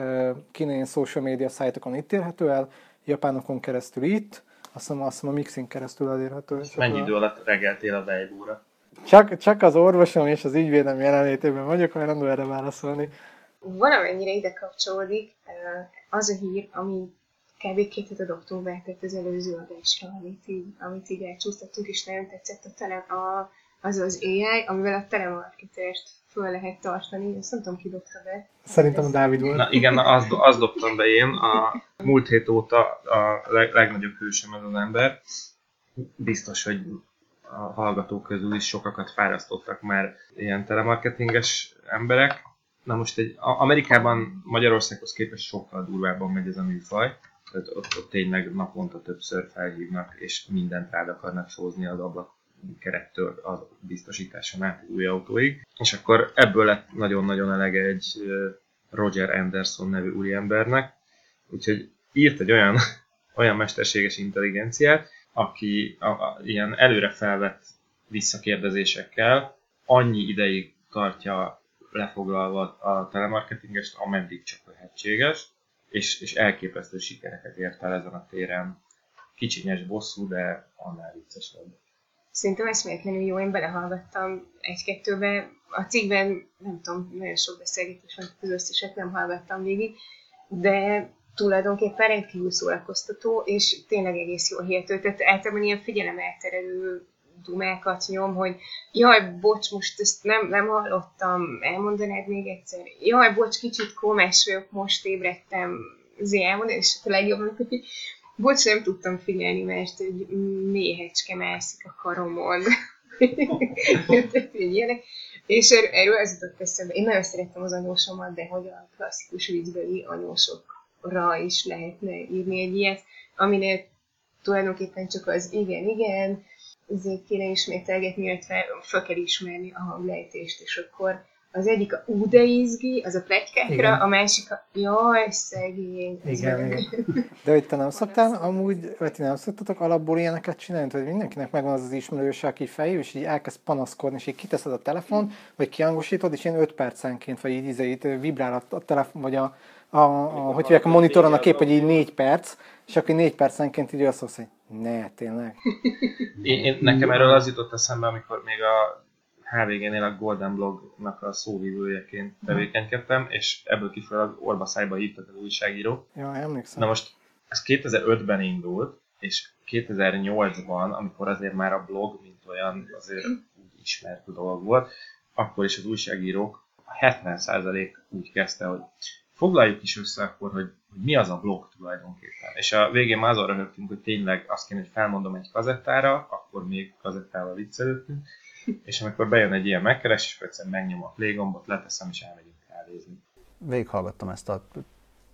kínai social media szájtokon itt érhető el, japánokon keresztül itt, azt hiszem, azt hiszem a mixing keresztül elérhető. Mennyi idő alatt regeltél a Weibo-ra? Csak, csak az orvosom és az ügyvédem jelenlétében vagyok hajlandó erre válaszolni. Valamennyire ide kapcsolódik az a hír, ami kb. két hét október, tehát az előző adásra, amit így, amit így elcsúsztattunk, és nagyon tetszett a tele, a, az az AI, amivel a telemarketert föl lehet tartani. Ezt nem tudom, ki dobta be. Szerintem a Dávid volt. Na igen, azt, azt dobtam be én. A múlt hét óta a leg, legnagyobb hősem ez az ember. Biztos, hogy a hallgatók közül is sokakat fárasztottak már ilyen telemarketinges emberek. Na most egy, Amerikában Magyarországhoz képest sokkal durvábban megy ez a műfaj. Tehát ott, ott tényleg naponta többször felhívnak, és mindent rád akarnak sózni az ablak kerettől a biztosításon át új autóig. És akkor ebből lett nagyon-nagyon elege egy Roger Anderson nevű úriembernek, úgyhogy írt egy olyan, olyan mesterséges intelligenciát, aki a, a, ilyen előre felvett visszakérdezésekkel annyi ideig tartja lefoglalva a telemarketingest, ameddig csak lehetséges, és, és elképesztő sikereket ért el ezen a téren. Kicsinyes bosszú, de annál viccesebb. Szerintem eszméletlenül jó, én belehallgattam egy-kettőbe. A cikkben, nem tudom, nagyon sok beszélgetés van, az összeset nem hallgattam végig, de tulajdonképpen rendkívül szórakoztató, és tényleg egész jól hihető. Tehát általában ilyen figyelem elterelő dumákat nyom, hogy jaj, bocs, most ezt nem, nem hallottam, elmondanád még egyszer. Jaj, bocs, kicsit komes vagyok, most ébredtem, azért elmondani, és a legjobb, hogy bocs, nem tudtam figyelni, mert egy méhecske mászik a karomon. és er, erről ez jutott eszembe. Én nagyon szerettem az anyósomat, de hogy a klasszikus viccbeli anyósokra is lehetne írni egy ilyet, aminél tulajdonképpen csak az igen, igen, azért kéne ismételgetni, illetve fel kell ismerni a hanglejtést, és akkor az egyik a ú de izgi, az a pletykákra, a másik a jaj, szegény. Igen, igen. De hogy te nem szoktál amúgy, vagy ti nem szoktatok alapból ilyeneket csinálni, hogy mindenkinek megvan az az ismerős, aki fejű, és így elkezd panaszkodni, és így kiteszed a telefon, vagy kiangosítod, és én 5 percenként, vagy így izeit vibrál a, a telefon, vagy a, a, a, a hogy hívják a monitoron a kép, hogy így 4 perc, és akkor 4 percenként így hogy ne, tényleg. Én, én, nekem erről az jutott eszembe, amikor még a HVG-nél a Golden Blognak a szóvívőjeként tevékenykedtem, és ebből kifolyólag orba szájba hívtak az újságírók. Ja, emlékszem. Na most ez 2005-ben indult, és 2008-ban, amikor azért már a blog, mint olyan, azért úgy ismert dolog volt, akkor is az újságírók a 70% úgy kezdte, hogy foglaljuk is össze akkor, hogy, hogy mi az a blog tulajdonképpen. És a végén már azon röhögtünk, hogy tényleg azt kéne, hogy felmondom egy kazettára, akkor még kazettával viccelődtünk, és amikor bejön egy ilyen megkeresés, akkor egyszerűen megnyom a play gombot, leteszem és elmegyünk kávézni. Végighallgattam ezt a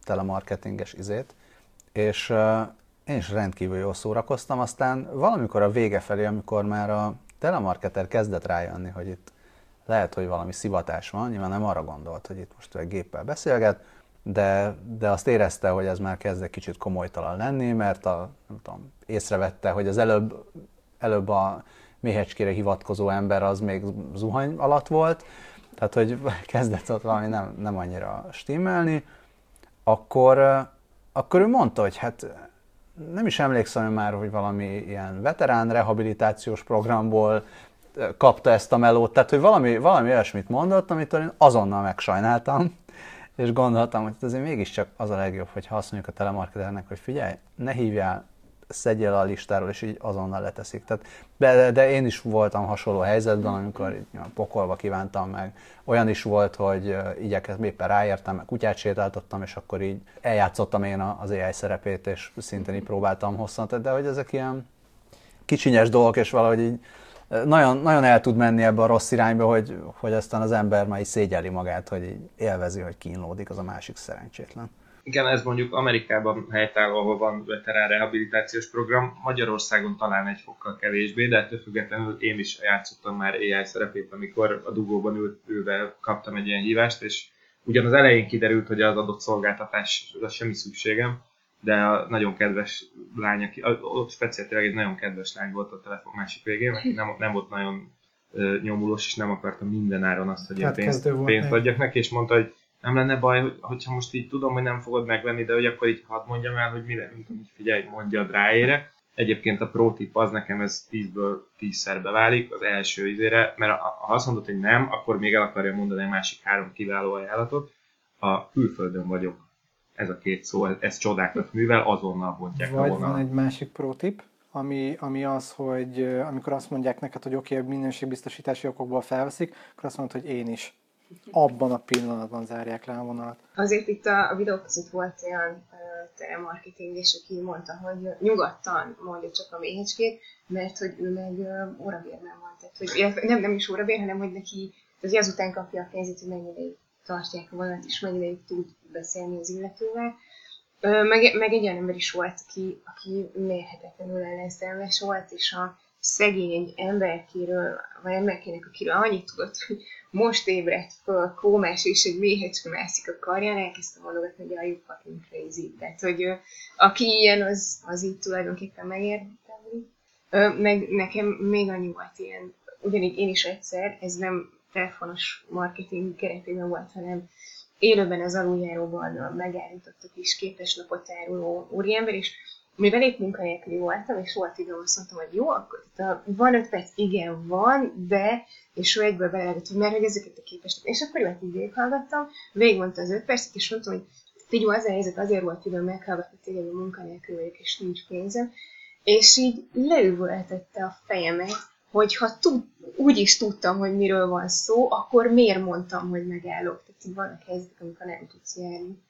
telemarketinges izét, és uh, én is rendkívül jól szórakoztam, aztán valamikor a vége felé, amikor már a telemarketer kezdett rájönni, hogy itt lehet, hogy valami szivatás van, nyilván nem arra gondolt, hogy itt most egy géppel beszélget, de, de azt érezte, hogy ez már kezd egy kicsit komolytalan lenni, mert a, nem tudom, észrevette, hogy az előbb, előbb a méhecskére hivatkozó ember az még zuhany alatt volt, tehát hogy kezdett ott valami nem, nem annyira stimmelni, akkor, akkor ő mondta, hogy hát nem is emlékszem már, hogy valami ilyen veterán rehabilitációs programból kapta ezt a melót, tehát hogy valami, valami olyasmit mondott, amit én azonnal megsajnáltam, és gondoltam, hogy azért mégiscsak az a legjobb, hogy azt mondjuk a telemarketernek, hogy figyelj, ne hívjál, szedjél a listáról, és így azonnal leteszik. Tehát, de, de én is voltam hasonló helyzetben, amikor így, pokolva kívántam meg. Olyan is volt, hogy igyekeztem, éppen ráértem, meg kutyát sétáltattam, és akkor így eljátszottam én az AI szerepét, és szintén így próbáltam hosszan. De hogy ezek ilyen kicsinyes dolgok, és valahogy így nagyon, nagyon el tud menni ebbe a rossz irányba, hogy, hogy aztán az ember már így szégyeli magát, hogy így élvezi, hogy kínlódik az a másik szerencsétlen. Igen, ez mondjuk Amerikában helytáll, ahol van veterán rehabilitációs program, Magyarországon talán egy fokkal kevésbé, de ettől függetlenül én is játszottam már AI szerepét, amikor a dugóban ült, ülve kaptam egy ilyen hívást, és ugyan az elején kiderült, hogy az adott szolgáltatás az semmi szükségem, de a nagyon kedves lány, aki, ott speciálilag egy nagyon kedves lány volt a telefon másik végén, aki nem, nem volt nagyon uh, nyomulós, és nem akarta minden áron azt, hogy hát pénzt, pénzt adjak neki, és mondta, hogy nem lenne baj, hogy, hogyha most így tudom, hogy nem fogod megvenni, de hogy akkor így hadd mondjam el, hogy mire, mint hogy figyelj, mondjad ráére. Egyébként a pro tip az nekem ez 10-ből 10-szer beválik az első izére, mert ha azt mondod, hogy nem, akkor még el akarja mondani a másik három kiváló ajánlatot. A külföldön vagyok ez a két szó, ez csodákat művel, azonnal bontják Vagy a van egy másik protip, ami, ami az, hogy amikor azt mondják neked, hogy oké, okay, minőségbiztosítási okokból felveszik, akkor azt mondod, hogy én is. Abban a pillanatban zárják le a vonalat. Azért itt a, a videó között volt olyan telemarketing, és aki mondta, hogy nyugodtan mondja csak a méhecskét, mert hogy ő meg órabérben van. Tehát, hogy nem, nem is órabér, hanem hogy neki az azután kapja a pénzét, hogy mennyi ideig tartják a vonat, és mennyi ideig tud beszélni az illetővel. Meg, meg egy olyan ember is volt, aki, aki mérhetetlenül ellenszenves volt, és a szegény emberkéről, vagy emberkének, akiről annyit tudott, hogy most ébredt föl, kómás, és egy méhecske mászik a karján, elkezdte mondogatni, hogy a you fucking crazy. Tehát, hogy aki ilyen, az, az így tulajdonképpen megérteni. Meg nekem még annyi volt ilyen, ugyanígy én is egyszer, ez nem telefonos marketing keretében volt, hanem élőben az aluljáróban megállítottuk is lapot áruló úriember, és mivel épp munkanélküli voltam, és volt időm, azt mondtam, hogy jó, akkor van öt perc, igen, van, de, és ő egyből beleadott, hogy mert hogy ezeket a képesek. És akkor jött így végighallgattam, végigmondta az öt percet, és mondtam, hogy figyelj, az a helyzet, azért volt időm meghallgatni téged, hogy munkanélkül vagyok, és nincs pénzem. És így leüvöltette a fejemet, hogyha tud, úgy is tudtam, hogy miről van szó, akkor miért mondtam, hogy megállok. Tehát így vannak helyzetek, amikor nem tudsz járni.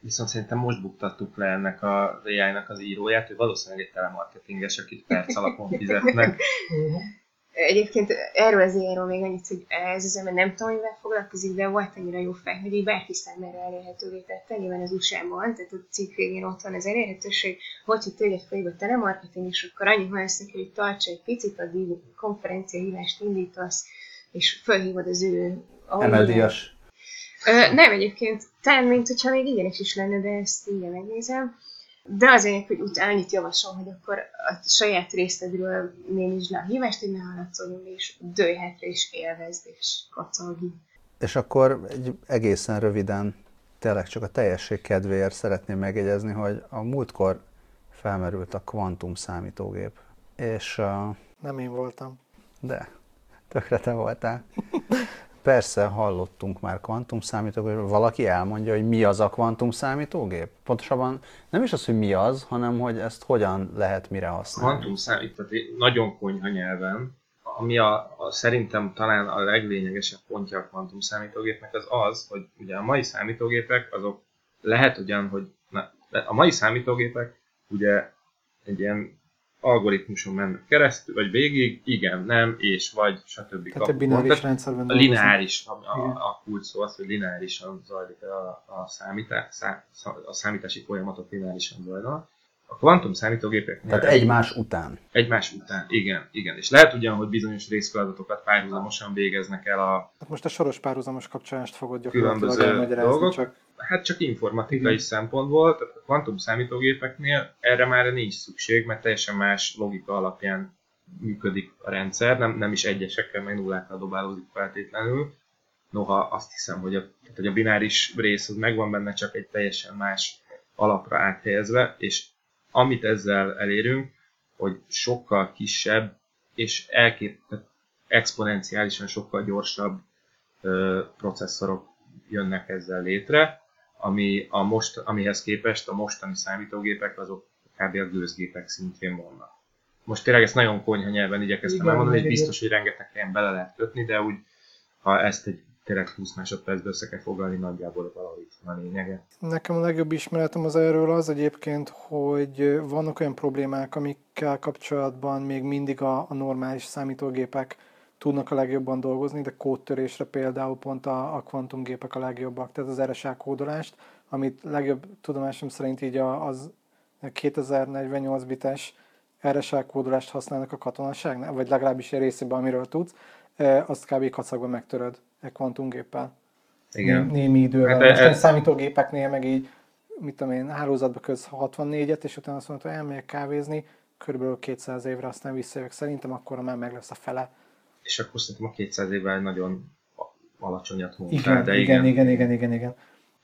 Viszont szerintem most buktattuk le ennek a AI-nak az íróját, hogy valószínűleg egy telemarketinges, akit perc alapon fizetnek. Egyébként erről az ilyenről még annyit, hogy ez az ember nem tudom, mivel foglalkozik, de volt annyira jó fej, hogy így bárki számára elérhetővé tette, nyilván az USA-ban, tehát a cikk végén ott van az elérhetőség, hogy hogy téged a telemarketing, és akkor annyit van neki, hogy tartsa egy picit, addig konferencia hívást indítasz, és felhívod az ő... Emeldias. Nem egyébként, talán mint hogyha még ingyenes is lenne, de ezt igen megnézem. De azért, hogy utána annyit javaslom, hogy akkor a saját részedről nézd le a hívást, hogy ne hallatszódjon, és dőj hátra, és élvezd, és kacagj. És akkor egy egészen röviden, tényleg csak a teljesség kedvéért szeretném megjegyezni, hogy a múltkor felmerült a kvantum számítógép, és... Uh, Nem én voltam. De, tökre te voltál. persze hallottunk már kvantumszámítógépről, valaki elmondja, hogy mi az a kvantumszámítógép? Pontosabban nem is az, hogy mi az, hanem hogy ezt hogyan lehet mire használni. Kvantumszámítógép nagyon konyha nyelven, ami a, a, szerintem talán a leglényegesebb pontja a kvantumszámítógépnek az az, hogy ugye a mai számítógépek azok lehet ugyan, hogy na, a mai számítógépek ugye egy ilyen algoritmuson mennek keresztül, vagy végig, igen, nem, és vagy, stb. Tehát a bináris rendszerben A lineáris, a, a, a kult szó az, hogy lineárisan zajlik a, a, számítás, szá, a számítási folyamatok lineárisan zajlanak. A kvantum számítógépek... Tehát egymás után. Egymás után, igen, igen. És lehet ugyan, hogy bizonyos részfeladatokat párhuzamosan végeznek el a... Hát most a soros párhuzamos kapcsolást fogod gyakorlatilag dolgok. Csak... Hát csak informatikai igen. szempontból, tehát a kvantum számítógépeknél erre már nincs szükség, mert teljesen más logika alapján működik a rendszer, nem, nem is egyesekkel, meg nullákkal dobálódik feltétlenül. Noha azt hiszem, hogy a, tehát, hogy a bináris rész az megvan benne, csak egy teljesen más alapra áthelyezve, és amit ezzel elérünk, hogy sokkal kisebb és elkép, exponenciálisan sokkal gyorsabb ö, processzorok jönnek ezzel létre, ami a most, amihez képest a mostani számítógépek azok kb. a gőzgépek szintjén vannak. Most tényleg ezt nagyon konyha nyelven igyekeztem Igen, elmondani, és biztos, hogy rengeteg helyen bele lehet kötni, de úgy, ha ezt egy tényleg 20 másodpercben össze kell foglalni, nagyjából valahogy a lényege. Nekem a legjobb ismeretem az erről az egyébként, hogy vannak olyan problémák, amikkel kapcsolatban még mindig a, a normális számítógépek tudnak a legjobban dolgozni, de kódtörésre például pont a, a kvantumgépek a legjobbak, tehát az RSA kódolást, amit legjobb tudomásom szerint így a, az 2048 bites RSA kódolást használnak a katonaságnál, vagy legalábbis egy részében, amiről tudsz, eh, azt kb. kacagban megtöröd egy kvantumgéppel. Igen. Némi idővel. Hát Most e- a számítógépeknél meg így, mit tudom én, hálózatba köz 64-et, és utána azt mondta, hogy elmegyek kávézni, körülbelül 200 évre, aztán visszajövök. Szerintem akkor már meg lesz a fele. És akkor szerintem a 200 évvel nagyon alacsonyat mondtál, Igen, de igen, igen, igen, igen, igen.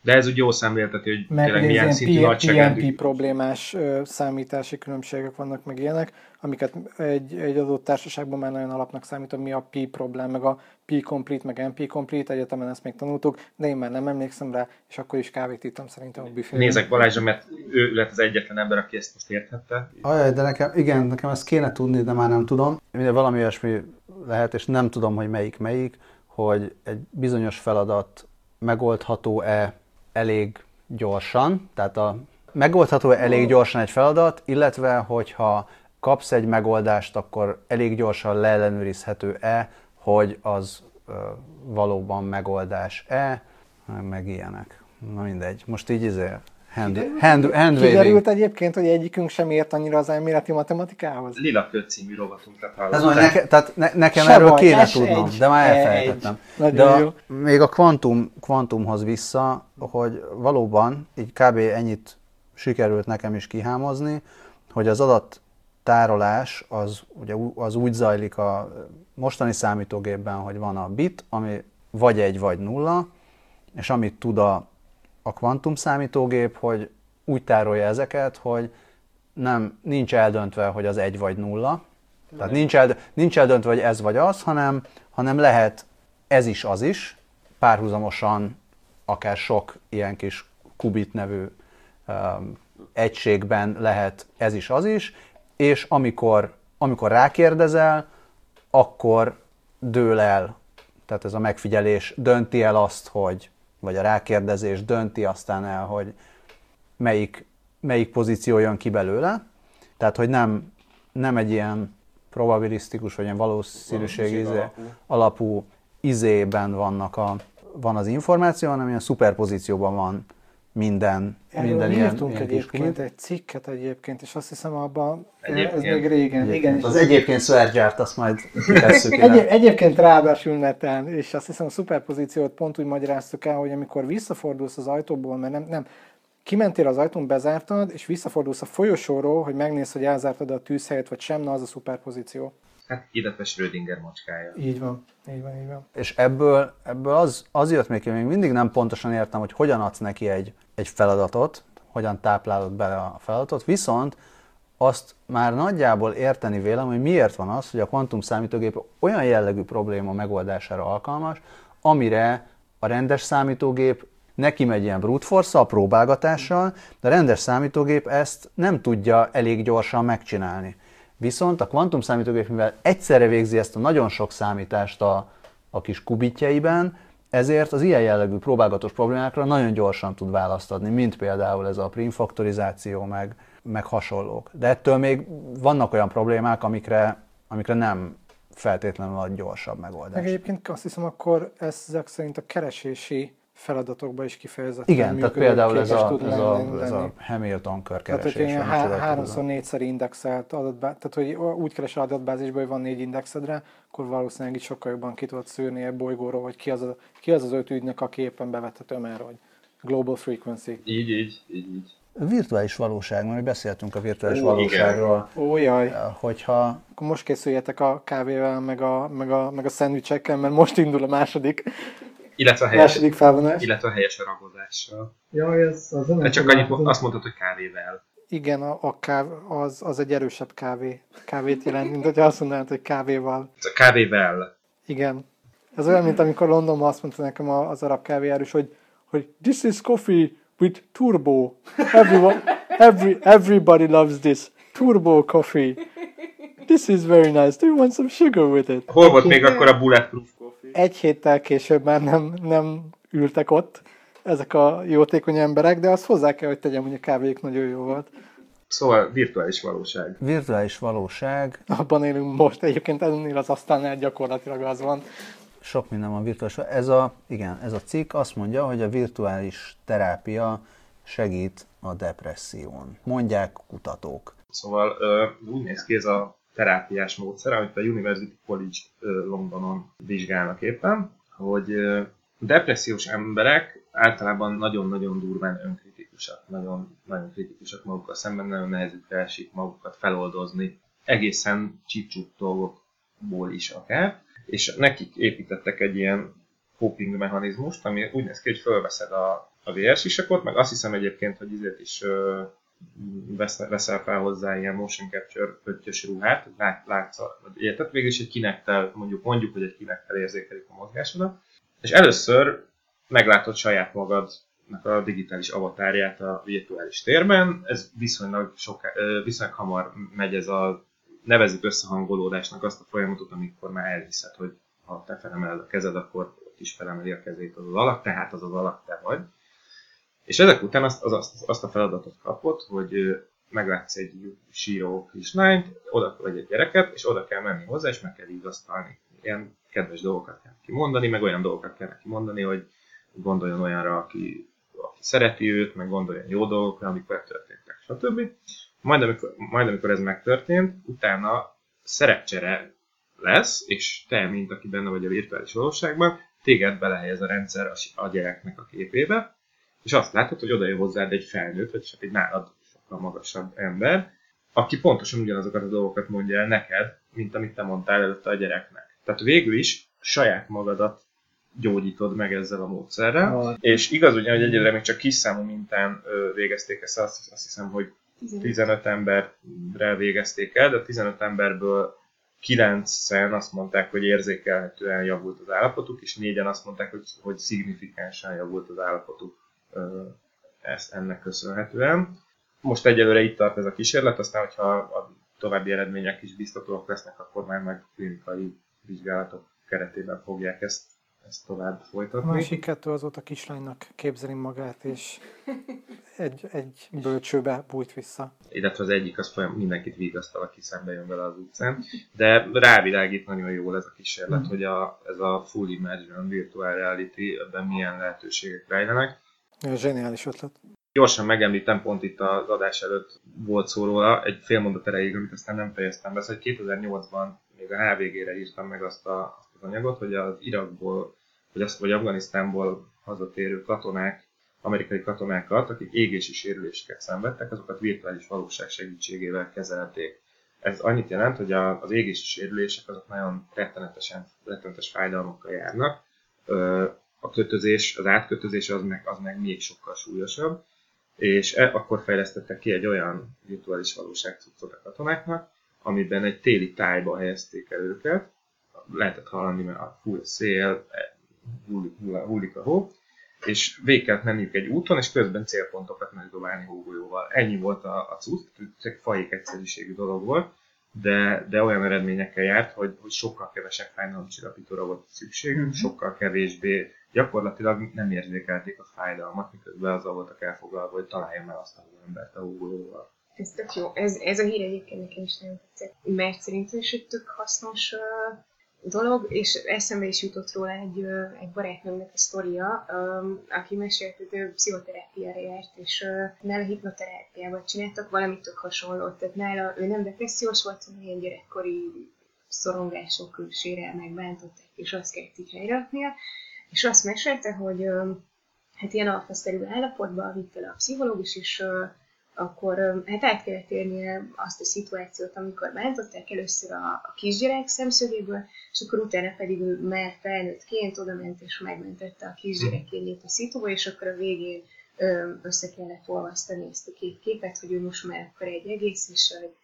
De ez úgy jó szemlélteti, hogy Meg tényleg milyen ilyen szintű nagyságrendű. Problémás ö, számítási különbségek vannak, meg ilyenek, amiket egy, egy adott társaságban már nagyon alapnak számít, hogy mi a P problém, meg a P complete, meg NP complete, egyetemen ezt még tanultuk, de én már nem emlékszem rá, és akkor is kávét ittam szerintem a büfében. Nézek Balázsra, mert ő lett az egyetlen ember, aki ezt most érthette. Ajaj, de nekem, igen, nekem ezt kéne tudni, de már nem tudom. Minden valami olyasmi lehet, és nem tudom, hogy melyik melyik, hogy egy bizonyos feladat megoldható-e elég gyorsan, tehát a megoldható-e elég gyorsan egy feladat, illetve hogyha kapsz egy megoldást, akkor elég gyorsan leellenőrizhető-e, hogy az ö, valóban megoldás-e, meg ilyenek. Na mindegy. Most így izé, hand, hand, hand Kiderült egyébként, hogy egyikünk sem ért annyira az elméleti matematikához. Lila Köd című rovatunk, tehát Ez neke, tehát ne, nekem Se erről baj, kéne es tudnom, egy, de már elfelejtettem. De a, jó. még a kvantum, kvantumhoz vissza, hogy valóban így kb. ennyit sikerült nekem is kihámozni, hogy az adattárolás az, ugye, az úgy zajlik a mostani számítógépben, hogy van a bit, ami vagy egy, vagy nulla, és amit tud a, a kvantum számítógép, hogy úgy tárolja ezeket, hogy nem, nincs eldöntve, hogy az egy vagy nulla. Tehát nincs, eld, nincs eldöntve, hogy ez vagy az, hanem, hanem lehet ez is, az is, párhuzamosan akár sok ilyen kis kubit nevű um, egységben lehet ez is, az is, és amikor, amikor rákérdezel, akkor dől el, tehát ez a megfigyelés dönti el azt, hogy, vagy a rákérdezés dönti aztán el, hogy melyik, melyik pozíció jön ki belőle. Tehát, hogy nem, nem egy ilyen probabilisztikus, vagy ilyen valószínűség izé, alapú. alapú izében vannak a, van az információ, hanem ilyen szuperpozícióban van minden, Erről minden ilyen, írtunk ilyen egyébként kép. egy cikket egyébként, és azt hiszem abban, ez Egyébként. még régen, igen, és Az egyébként szvergyárt, azt majd tesszük. Egyéb, egyébként ráadásul neten, és azt hiszem a szuperpozíciót pont úgy magyaráztuk el, hogy amikor visszafordulsz az ajtóból, mert nem, nem kimentél az ajtón, bezártad, és visszafordulsz a folyosóról, hogy megnézd, hogy elzártad a tűzhelyet, vagy sem, na az a szuperpozíció. Hát illetve Schrödinger macskája. Így van, így van, így van. És ebből, ebből az, az jött még hogy még mindig nem pontosan értem, hogy hogyan adsz neki egy, egy feladatot, hogyan táplálod bele a feladatot, viszont azt már nagyjából érteni vélem, hogy miért van az, hogy a kvantum számítógép olyan jellegű probléma megoldására alkalmas, amire a rendes számítógép neki megy ilyen brute force a próbálgatással, de a rendes számítógép ezt nem tudja elég gyorsan megcsinálni. Viszont a kvantum számítógép, mivel egyszerre végzi ezt a nagyon sok számítást a, a kis kubitjeiben, ezért az ilyen jellegű próbálgatós problémákra nagyon gyorsan tud választ adni, mint például ez a primfaktorizáció, meg, meg hasonlók. De ettől még vannak olyan problémák, amikre, amikre nem feltétlenül ad gyorsabb Meg megoldás. egyébként azt hiszem, akkor ezek szerint a keresési feladatokban is kifejezetten Igen, tehát működőképes például ez a, ez a, ez a Hamilton kör Tehát, há- tudom. háromszor négyszer indexelt adatbá... tehát hogy úgy keres adatbázisban, hogy van négy indexedre, akkor valószínűleg itt sokkal jobban ki tudod szűrni egy bolygóról, hogy ki az, a, ki az az öt ügynök, aki éppen bevethető már, hogy Global Frequency. Így, így, így, így. Virtuális valóság, mert beszéltünk a virtuális Ó, valóságról, Ó, jaj. hogyha Akkor most készüljetek a kávével, meg a, meg a, meg a szendvicsekkel, mert most indul a második, Illetve a helyes, második felvonás. illetve a helyes ragozással. Jaj, ez az De csak annyit, mo- azt mondtad, hogy kávével. Igen, a, a káv, az, az egy erősebb kávé. Kávét jelent, mint hogyha azt mondanád, hogy kávéval. A kávével. Igen. Ez olyan, mint amikor Londonban azt mondta nekem az arab kávéjárus, hogy, hogy this is coffee with turbo. Everyone, every, everybody loves this. Turbo coffee. This is very nice. Do you want some sugar with it? Hol volt még akkor a Bulletproof? Egy héttel később már nem, nem ültek ott ezek a jótékony emberek, de azt hozzá kell, hogy tegyem, hogy a kávék nagyon jó volt. Szóval virtuális valóság. Virtuális valóság, Abban élünk most, egyébként ennél az asztalnál gyakorlatilag az van. sok minden van virtuális. Ez a, igen, ez a cikk azt mondja, hogy a virtuális terápia segít a depresszión. Mondják kutatók. Szóval úgy néz ki ez a terápiás módszer, amit a University College Londonon vizsgálnak éppen, hogy depressziós emberek általában nagyon-nagyon durván önkritikusak, nagyon, nagyon kritikusak magukkal szemben, nagyon nehezükre esik magukat feloldozni, egészen csipcsuk dolgokból is akár, és nekik építettek egy ilyen coping mechanizmust, ami úgy néz ki, hogy fölveszed a, a VR meg azt hiszem egyébként, hogy ezért is ö, vesz, veszel fel hozzá ilyen motion capture pöttyös ruhát, lát, látsz, érted? Végül is egy kinektel, mondjuk mondjuk, hogy egy kinektel érzékelik a mozgásodat, és először meglátod saját magadnak a digitális avatárját a virtuális térben, ez viszonylag, soká, ö, viszonylag hamar megy ez a nevezük összehangolódásnak azt a folyamatot, amikor már elhiszed, hogy ha te felemeled a kezed, akkor ott is felemeli a kezét az alak, tehát az az alak te vagy. És ezek után azt, az, azt, azt a feladatot kapott, hogy meglátsz egy síró kislányt, oda, vagy egy gyereket, és oda kell menni hozzá, és meg kell vigasztalni. Ilyen kedves dolgokat kell kimondani, meg olyan dolgokat kell neki mondani, hogy gondoljon olyanra, aki, aki szereti őt, meg gondoljon jó dolgokra, amik megtörténtek, stb. Majd amikor, majd amikor ez megtörtént, utána szerepcsere lesz, és te, mint aki benne vagy a virtuális valóságban, téged belehelyez a rendszer a, a gyereknek a képébe, és azt látod, hogy oda jön hozzád egy felnőtt, vagy csak egy nálad sokkal magasabb ember, aki pontosan ugyanazokat a dolgokat mondja el neked, mint amit te mondtál előtte a gyereknek. Tehát végül is saját magadat gyógyítod meg ezzel a módszerrel, Ah. és igaz ugyan, hogy egyelőre még csak kis számú mintán végezték ezt, azt, azt hiszem, hogy 15 emberre végezték el, de a 15 emberből 9-en azt mondták, hogy érzékelhetően javult az állapotuk, és négyen azt mondták, hogy, hogy szignifikánsan javult az állapotuk ezt ennek köszönhetően. Most egyelőre itt tart ez a kísérlet, aztán, hogyha a további eredmények is biztatóak lesznek, akkor már meg klinikai vizsgálatok keretében fogják ezt, ezt tovább A folytatni. másik kettő azóta kislánynak képzeli magát, és egy, egy bölcsőbe bújt vissza. illetve az egyik az folyam mindenkit vigasztal, aki szembe jön vele az utcán, de rávilágít nagyon jól ez a kísérlet, hogy a, ez a full immersion virtual reality, ebben milyen lehetőségek rejlenek. Ez zseniális ötlet. Gyorsan megemlítem, pont itt az adás előtt volt szó róla, egy fél mondat erejéig, amit aztán nem fejeztem be, szóval 2008-ban még a HVG-re írtam meg azt, a, azt az anyagot, hogy az Irakból, vagy, azt, vagy Afganisztánból hazatérő katonák, amerikai katonákat, akik égési sérüléseket szenvedtek, azokat virtuális valóság segítségével kezelték. Ez annyit jelent, hogy az égési sérülések azok nagyon rettenetesen, rettenetes fájdalmakkal járnak. A kötözés, az átkötözés az meg, az meg még sokkal súlyosabb, és e, akkor fejlesztettek ki egy olyan virtuális valóság cuccot a katonáknak, amiben egy téli tájba helyezték el őket, lehetett hallani, mert a a szél, e, hullik, hull- hullik a hó, és végig kellett menniük egy úton, és közben célpontokat megdobálni hógolyóval. Ennyi volt a, a cucc, csak fajék egyszerűségű dolog volt, de, de olyan eredményekkel járt, hogy, hogy sokkal kevesebb fájdalomcsillapítóra volt szükségük, Mhm. sokkal kevésbé, gyakorlatilag nem érzékelték a fájdalmat, miközben azzal voltak elfoglalva, hogy találja meg azt a embert a hógolyóval. Ez tök jó. Ez, ez a hír egyébként nekem is nagyon tetszett, mert szerintem is egy tök hasznos dolog, és eszembe is jutott róla egy, uh, egy barátnőmnek a sztoria, aki mesélt, hogy ő pszichoterápiára járt, és uh, nála hipnoterápiával csináltak valamit tök hasonlót. Tehát nála ő nem depressziós volt, hanem ilyen gyerekkori szorongások, sérelmek bántották, és azt kellett így helyreraknia. És azt mesélte, hogy hát ilyen alfaszerű állapotban vitte le a pszichológus, és akkor hát át kellett érnie azt a szituációt, amikor bántották először a, a kisgyerek szemszögéből, és akkor utána pedig ő már felnőttként oda ment és megmentette a kisgyerekényét a szituba, és akkor a végén össze kellett olvasztani ezt a két képet, hogy ő most már akkor egy egész, és hogy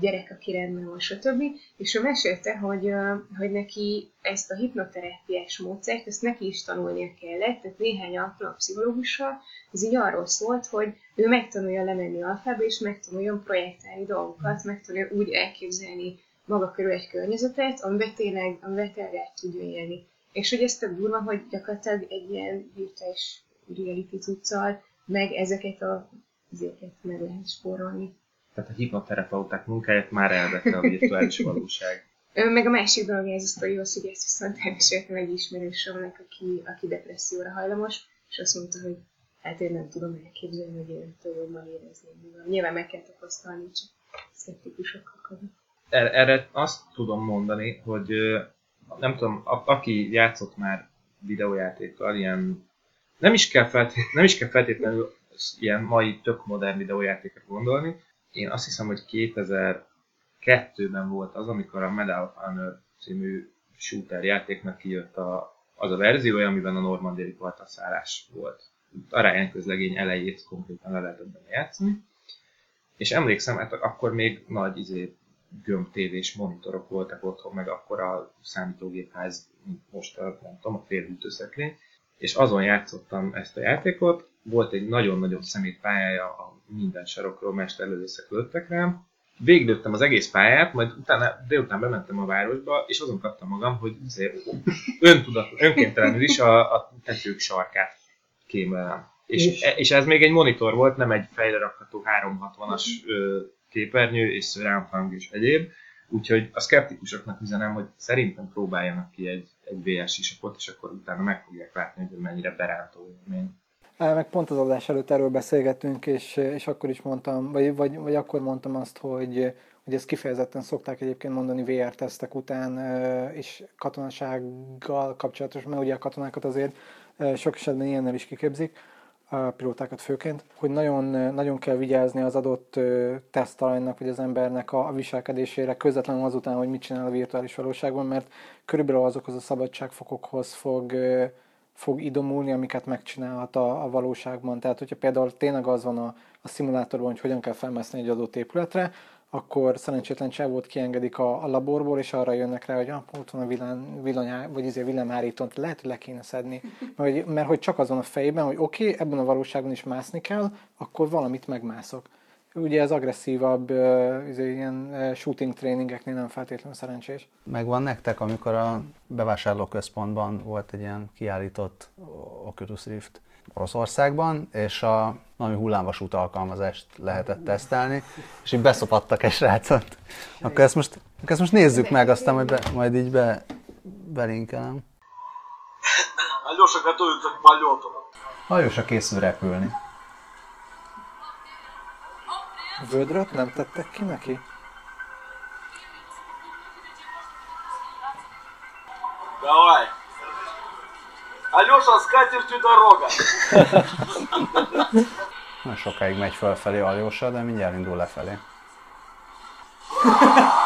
gyerek, aki rendben van, stb. És ő mesélte, hogy, hogy neki ezt a hipnoterápiás módszert, ezt neki is tanulnia kellett, tehát néhány alkalom pszichológussal, ez így arról szólt, hogy ő megtanulja lemenni alfába, és megtanuljon projektálni dolgokat, megtanulja úgy elképzelni maga körül egy környezetet, amiben tényleg, amiben tényleg el élni. És hogy ez tök durva, hogy gyakorlatilag egy ilyen virtuális reality cuccal, meg ezeket a ezeket meg lehet spórolni. Tehát a hipnoterapeuták munkáját már elvette a virtuális valóság. Meg a másik dolog ez a sztorihoz, hogy ezt viszont elmeséltem egy ismerősömnek, aki, aki depresszióra hajlamos, és azt mondta, hogy hát én nem tudom elképzelni, hogy én jobban érezni. Nyilván meg kell tapasztalni, csak szkeptikusokkal kapni. Erre azt tudom mondani, hogy nem tudom, a, aki játszott már videójátékkal, ilyen nem is kell, feltét, nem is kell feltétlenül ilyen mai tök modern videójátékot gondolni. Én azt hiszem, hogy 2002-ben volt az, amikor a Medal of Honor című shooter játéknak kijött a, az a verziója, amiben a normandiai partaszállás volt. A Ryan közlegény elejét konkrétan le lehetett benne játszani. És emlékszem, hát akkor még nagy izé, gömb tévés monitorok voltak otthon, meg akkor a számítógépház, most a, nem tudom, a félhűtőszekrény, és azon játszottam ezt a játékot, volt egy nagyon-nagyon szemét pályája, a minden sarokról mesterlövészek lőttek rám, végigdőttem az egész pályát, majd utána délután bementem a városba, és azon kaptam magam, hogy öntudat, önkéntelenül is a, a tetők sarkát kémlelem. És, és, és ez még egy monitor volt, nem egy fejre rakható 360-as képernyő és surround és egyéb. Úgyhogy a szkeptikusoknak üzenem, hogy szerintem próbáljanak ki egy, egy VS isakot, és akkor utána meg fogják látni, hogy mennyire berántó élmény. Meg pont az adás előtt erről beszélgettünk, és, és akkor is mondtam, vagy, vagy, vagy akkor mondtam azt, hogy, hogy ezt kifejezetten szokták egyébként mondani VR tesztek után, és katonasággal kapcsolatos, mert ugye a katonákat azért sok esetben ilyennel is kiképzik, a pilótákat főként, hogy nagyon, nagyon kell vigyázni az adott tesztalanynak, vagy az embernek a, a viselkedésére közvetlenül azután, hogy mit csinál a virtuális valóságban, mert körülbelül azokhoz a szabadságfokokhoz fog, fog idomulni, amiket megcsinálhat a, a valóságban. Tehát, hogyha például tényleg az van a, a szimulátorban, hogy hogyan kell felmászni egy adott épületre, akkor szerencsétlen csávót kiengedik a, a laborból, és arra jönnek rá, hogy ah, ott van a villany, villany vagy izé villámhárítót, lehet, hogy le kéne szedni. Mert, mert hogy csak azon a fejében, hogy oké, okay, ebben a valóságban is mászni kell, akkor valamit megmászok Ugye ez agresszívabb uh, izé, ilyen uh, shooting tréningeknél nem feltétlenül szerencsés. Megvan nektek, amikor a bevásárlóközpontban volt egy ilyen kiállított Oculus Rift Oroszországban, és a valami hullámvasút alkalmazást lehetett tesztelni, és így beszopattak egy srácot. Akkor ezt most, akkor ezt most nézzük meg, aztán majd, be, majd így be, belinkelem. Aljósa готовится к полету. Aljósa készül repülni. Vödröt nem tettek ki neki? Давай. Алеша, с катертью дорога. Nagyon sokáig megy fölfelé Aljósa, de mindjárt indul lefelé.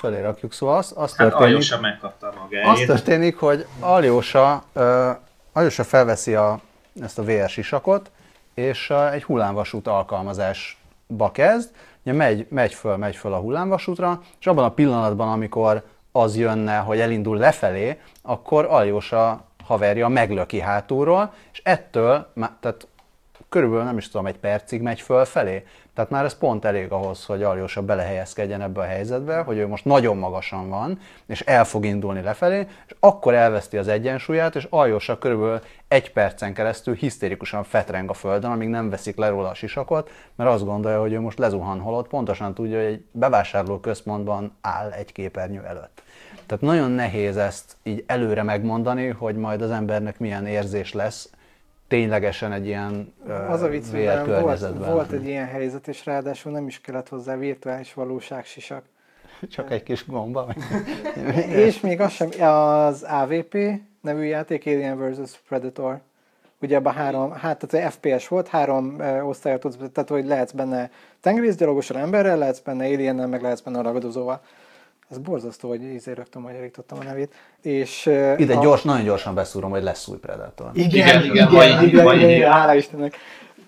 fölé rakjuk. Szóval az, az Hát történik, Aljosa megkapta az magáét. történik, hogy Aljósa, uh, Aljósa felveszi a, ezt a VR sisakot, és uh, egy hullámvasút alkalmazásba kezd, ugye megy, megy föl, megy föl a hullámvasútra, és abban a pillanatban, amikor az jönne, hogy elindul lefelé, akkor Aljósa haverja meglöki hátulról, és ettől, tehát körülbelül nem is tudom, egy percig megy fölfelé. Tehát már ez pont elég ahhoz, hogy Aljósa belehelyezkedjen ebbe a helyzetbe, hogy ő most nagyon magasan van, és el fog indulni lefelé, és akkor elveszti az egyensúlyát, és Aljósa körülbelül egy percen keresztül hisztérikusan fetreng a földön, amíg nem veszik le róla a sisakot, mert azt gondolja, hogy ő most lezuhan, holott pontosan tudja, hogy egy bevásárló központban áll egy képernyő előtt. Tehát nagyon nehéz ezt így előre megmondani, hogy majd az embernek milyen érzés lesz, ténylegesen egy ilyen Az a vicc, VR volt, volt egy ilyen helyzet, és ráadásul nem is kellett hozzá virtuális valóság sisak. Csak egy kis gomba. És még az sem, az AVP nevű játék, Alien vs. Predator. Ugye abban három, hát tehát FPS volt, három ö, osztályot tudsz, tehát hogy lehetsz benne tengerészgyalogosan emberrel, lehetsz benne aliennel, meg lehetsz benne a ragadozóval. Ez borzasztó, hogy ízé rögtön magyarítottam a nevét. És, Ide a- gyors, nagyon gyorsan beszúrom, hogy lesz új Predator. Igen, Igen, igen, igen, igen, igen, igen, igen, hír. hála Istennek.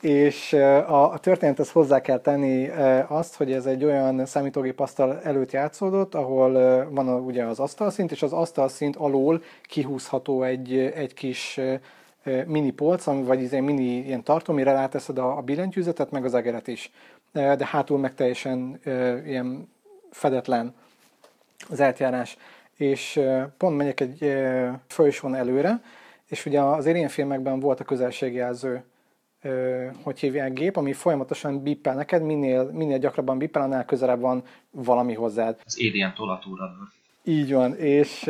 És a, a történethez hozzá kell tenni azt, hogy ez egy olyan számítógép asztal előtt játszódott, ahol van a, ugye az asztalszint, és az asztalszint alól kihúzható egy, egy kis mini polc, ami, vagy egy mini ilyen tartó, amire ráteszed a, a billentyűzetet, meg az egeret is. De hátul meg teljesen ilyen fedetlen az eltjárás. És pont megyek egy folyosón előre, és ugye az Alien filmekben volt a közelségjelző, hogy hívják gép, ami folyamatosan bippel neked, minél, minél gyakrabban bippel, annál közelebb van valami hozzád. Az Alien tolatúrador. Így van, és,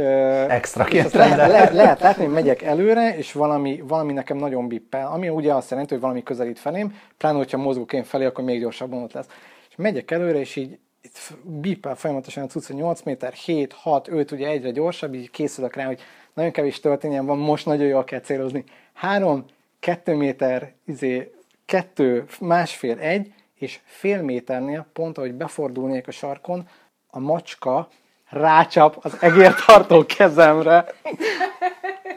Extra és lehet, lehet, lehet látni, hogy megyek előre, és valami, valami nekem nagyon bippel, ami ugye azt jelenti, hogy valami közelít felém, pláne, hogyha mozgok én felé, akkor még gyorsabban ott lesz. És megyek előre, és így itt bippel folyamatosan a cucc, hogy 8 méter, 7, 6, 5, ugye egyre gyorsabb, így készülök rá, hogy nagyon kevés történjen van, most nagyon jól kell célozni. 3, 2 méter, izé, 2, másfél, egy, és fél méternél, pont ahogy befordulnék a sarkon, a macska rácsap az egértartó kezemre,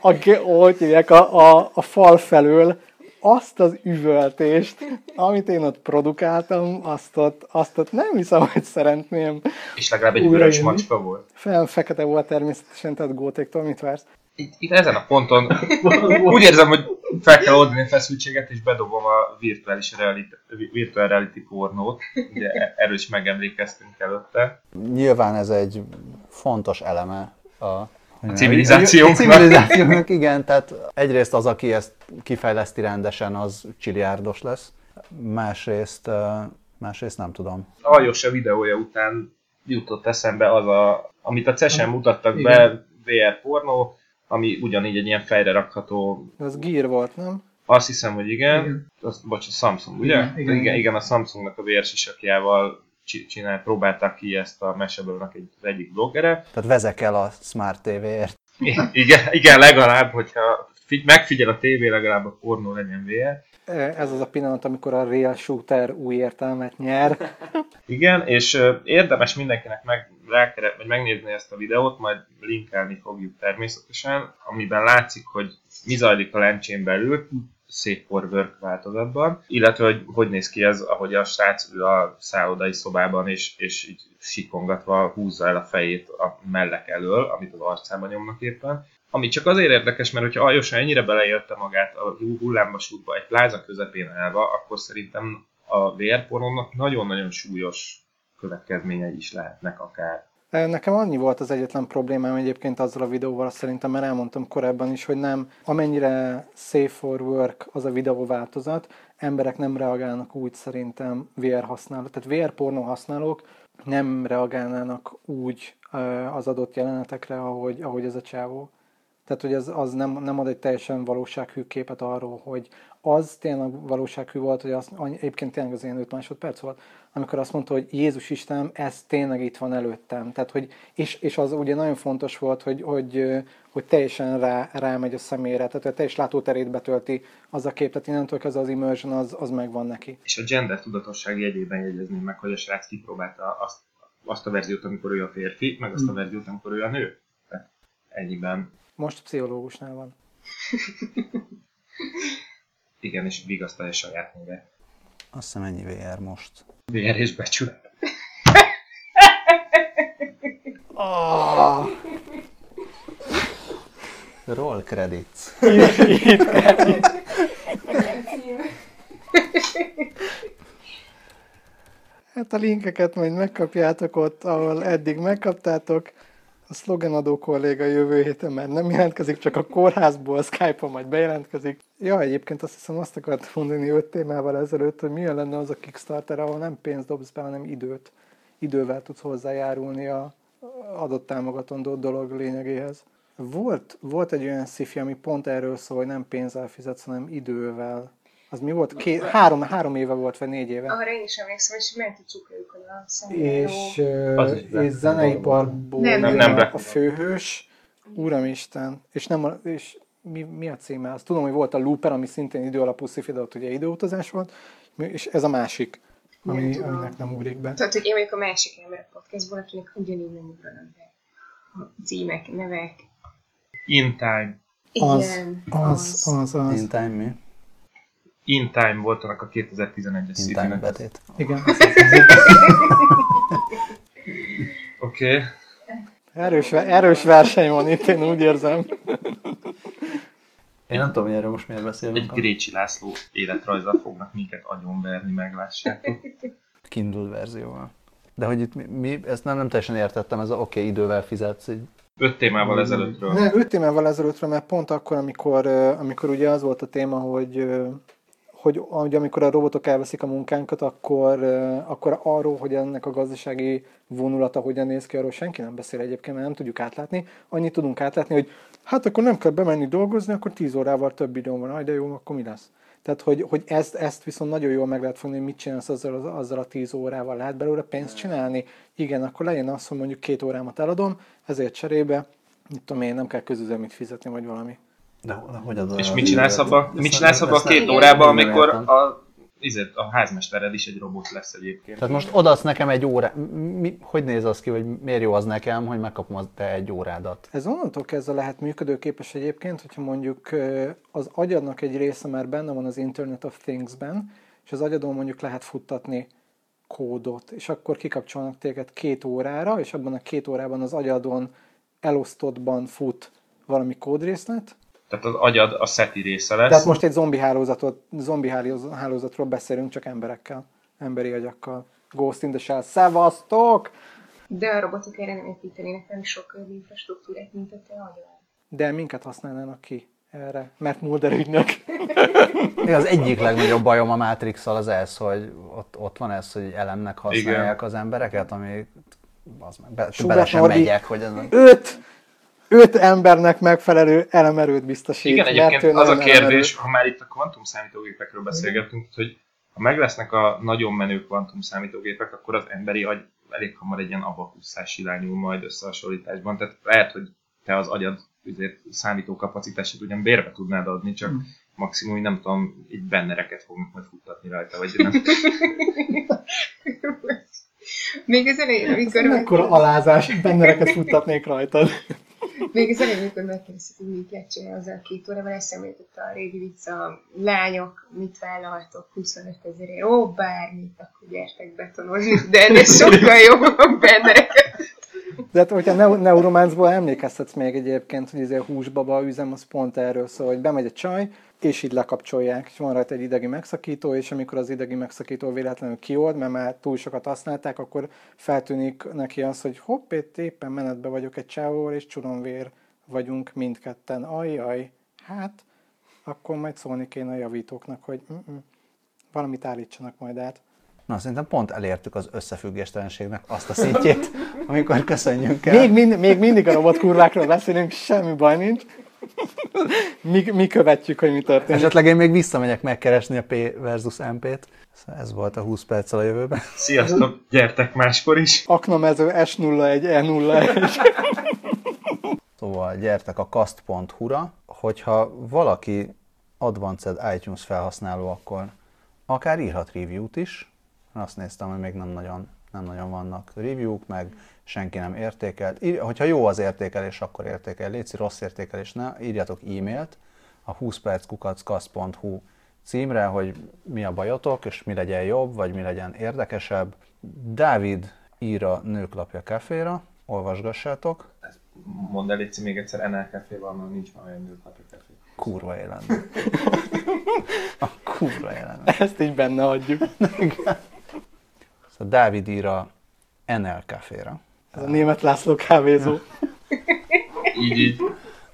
a, hogy hívják, a, a, a fal felől, azt az üvöltést, amit én ott produkáltam, azt ott, azt ott nem hiszem, hogy szeretném. És legalább egy vörös macska volt. Fel fekete volt természetesen, tehát gótéktól mit vársz? Itt, itt ezen a ponton úgy érzem, hogy fel kell oldani a feszültséget, és bedobom a virtuális reality, virtual reality pornót. Ugye e- erről is megemlékeztünk előtte. Nyilván ez egy fontos eleme a, a civilizációnknak. A civilizációnknak, igen, tehát egyrészt az, aki ezt kifejleszti rendesen, az csiliárdos lesz. Másrészt, másrészt nem tudom. Aljos a videója után jutott eszembe az, a, amit a CES-en mutattak be, VR pornó, ami ugyanígy egy ilyen fejre rakható Az gír volt, nem? Azt hiszem, hogy igen. igen. Igen. Az, bocs, a Samsung, ugye? Igen, igen, igen, igen. igen a Samsungnak a VR sisakjával csinál, próbálták ki ezt a Mashable-nak egy, az egyik bloggere. Tehát vezekel a Smart TV-ért. Igen, igen, legalább, hogyha figy- megfigyel a tévé, legalább a pornó legyen VR. Ez az a pillanat, amikor a real shooter új értelmet nyer. Igen, és érdemes mindenkinek meg, rákere, vagy megnézni ezt a videót, majd linkelni fogjuk természetesen, amiben látszik, hogy mi zajlik a lencsén belül, For Work változatban, illetve hogy hogy néz ki ez, ahogy a srác ül a szállodai szobában, és, és így sikongatva húzza el a fejét a mellek elől, amit az arcában nyomnak éppen. Ami csak azért érdekes, mert hogyha Aljosa ennyire beleélte magát a hullámvasútba egy pláza közepén állva, akkor szerintem a VR pornónak nagyon-nagyon súlyos következményei is lehetnek akár. Nekem annyi volt az egyetlen problémám egyébként azzal a videóval, szerintem, mert elmondtam korábban is, hogy nem, amennyire safe for work az a videó változat, emberek nem reagálnak úgy szerintem VR használók, tehát VR pornó használók nem reagálnának úgy az adott jelenetekre, ahogy, ahogy ez a csávó. Tehát, hogy az, az nem, nem ad egy teljesen valósághű képet arról, hogy az tényleg valósághű volt, hogy az, egyébként tényleg az ilyen 5 másodperc volt, amikor azt mondta, hogy Jézus Isten, ez tényleg itt van előttem. Tehát, hogy, és, és az ugye nagyon fontos volt, hogy, hogy, hogy teljesen rá, rámegy a szemére, tehát hogy a teljes látóterét betölti az a kép, tehát innentől kezdve az immersion az, az megvan neki. És a gender tudatosság jegyében jegyezném meg, hogy a srác kipróbálta azt, azt a verziót, amikor ő a férfi, meg azt a verziót, amikor ő a nő. Tehát ennyiben Most pszichológusnál van. igen, és vigasztalja saját maga. Azt hiszem ennyi VR most. VR és becsület. Roll credits. Hát a linkeket majd megkapjátok ott, ahol eddig megkaptátok. A szlogenadó kolléga jövő héten már nem jelentkezik, csak a kórházból, Skype-on majd bejelentkezik. Ja, egyébként azt hiszem azt akartam mondani öt témával ezelőtt, hogy milyen lenne az a Kickstarter, ahol nem pénzt dobsz be, hanem időt. Idővel tudsz hozzájárulni a adott támogatandó dolog lényegéhez. Volt, volt egy olyan sci ami pont erről szól, hogy nem pénzzel fizetsz, hanem idővel. Az mi volt? Két, három, három éve volt, vagy négy éve. Arra én is emlékszem, és ment a csukjukon a. És, Az is és zeneiparból Nem, nem, jön nem a- főhős, Uramisten, és, nem a, és mi, mi a címe? Azt tudom, hogy volt a Looper, ami szintén időalapú sci de ott ugye időutazás volt, és ez a másik. ami, Nem tudom. aminek nem ugrik be. Tudod, hogy én vagyok a másik ember a podcastból, akinek ugyanígy nem ugranak be a címek, nevek. In Time. Az, Igen, az, az, az. In time mi? In Time volt annak a 2011-es In sci time betét. Igen. Oké. Okay. Erős, erős verseny van itt, én úgy érzem. Én nem tudom, hogy erről most miért Egy beszélünk. Grécsi László életrajzzal fognak minket agyonverni, meglássátok. Kindle verzióval. De hogy itt mi, mi ezt nem, nem teljesen értettem, ez a oké, okay, idővel fizetsz, így Öt témával ezelőttről. Ne, öt évvel ezelőttről, mert pont akkor, amikor, amikor ugye az volt a téma, hogy, hogy, hogy amikor a robotok elveszik a munkánkat, akkor, akkor arról, hogy ennek a gazdasági vonulata hogyan néz ki, arról senki nem beszél egyébként, mert nem tudjuk átlátni. Annyit tudunk átlátni, hogy hát akkor nem kell bemenni dolgozni, akkor 10 órával több időm van, Aj, de jó, akkor mi lesz? Tehát, hogy, hogy ezt, ezt viszont nagyon jól meg lehet fogni, hogy mit csinálsz azzal, az- azzal a 10 órával. Lehet belőle pénzt csinálni? Igen, akkor legyen az, hogy mondjuk két órámat eladom, ezért cserébe, mit tudom én, nem kell közüzemit fizetni, vagy valami. De, de hogy az És mit csinálsz időt? abba, Ezt mit csinálsz abba a két órában, amikor a, izért, a házmestered is egy robot lesz egyébként. Tehát most odaadsz nekem egy órá... Mi, hogy néz az ki, hogy miért jó az nekem, hogy megkapom az te egy órádat? Ez onnantól kezdve lehet működőképes egyébként, hogyha mondjuk az agyadnak egy része már benne van az Internet of Things-ben, és az agyadon mondjuk lehet futtatni kódot, és akkor kikapcsolnak téged két órára, és abban a két órában az agyadon elosztottban fut valami kódrészlet. Tehát az agyad a SETI része lesz. Tehát most egy zombi, hálózatot, zombi hálóz- hálózatról beszélünk, csak emberekkel, emberi agyakkal. Ghost in the Shell. Szevasztok! De a robotok erre nem építenének nem jobb infrastruktúrát, mint a te agyad. De minket használnának ki erre, mert Mulder ügynök. Az egyik legnagyobb bajom a matrix az ez, hogy ott, ott van ez, hogy elemnek használják az embereket, ami az meg, be, Schubert bele sem megyek, hogy ez öt, öt embernek megfelelő elemerőt biztosít. Igen, egyébként az a nagyon elemerő. kérdés, ha már itt a kvantum számítógépekről beszélgetünk, hogy ha meg lesznek a nagyon menő kvantum számítógépek, akkor az emberi agy elég hamar egy ilyen abakusszás irányul majd összehasonlításban. Tehát lehet, hogy te az agyad azért számító kapacitását ugyan bérbe tudnád adni, csak Hmm. maximum, nem tudom, így bennereket fognak majd futtatni rajta, vagy nem. Még az elején, Ez amikor, mekkora alázás, bennereket futtatnék rajtad. Még az elején, amikor megkérdeztük, hogy mit lehet csinálni azzal két órával, eszembe jutott a régi vicc, a lányok, mit vállaltok 25 ezerért, ó, bármit, akkor gyertek betonozni, de ennél sokkal jobb a bennereket. De hát, hogyha Neu- Neuromanceból emlékeztetsz még egyébként, hogy ez a húsbaba üzem, az pont erről szól, hogy bemegy a csaj, és így lekapcsolják, és van rajta egy idegi megszakító, és amikor az idegi megszakító véletlenül kiold, mert már túl sokat használták, akkor feltűnik neki az, hogy hopp, itt éppen menetbe vagyok egy csávóval, és csuromvér vagyunk mindketten. Ajjaj, hát, akkor majd szólni kéne a javítóknak, hogy mm-mm, valamit állítsanak majd át. Na, szerintem pont elértük az összefüggéstelenségnek azt a szintjét, amikor köszönjünk el. Még, mind, még mindig a robotkurvákról beszélünk, semmi baj nincs. Mi, mi követjük, hogy mi történik. Esetleg én még visszamegyek megkeresni a P versus MP-t. Ez volt a 20 perccel a jövőben. Sziasztok, gyertek máskor is! Aknamező S01, E01. Szóval gyertek a kast.hu-ra, hogyha valaki Advanced iTunes felhasználó, akkor akár írhat review-t is. Azt néztem, hogy még nem nagyon, nem nagyon vannak review-k, meg senki nem értékelt. Ír, hogyha jó az értékelés, akkor értékel. Léci rossz értékelés, ne, írjatok e-mailt a 20 perckukackasz.hu címre, hogy mi a bajotok, és mi legyen jobb, vagy mi legyen érdekesebb. Dávid ír a Nőklapja Caféra, olvasgassátok. Mondd el Léci, még egyszer NL Café-val, mert nincs már olyan nőkapja café. Kurva élen. A kurva élen. Ezt így benne hagyjuk. Szóval Dávid ír a NL Caféra. Ez a német László kávézó. Így, így.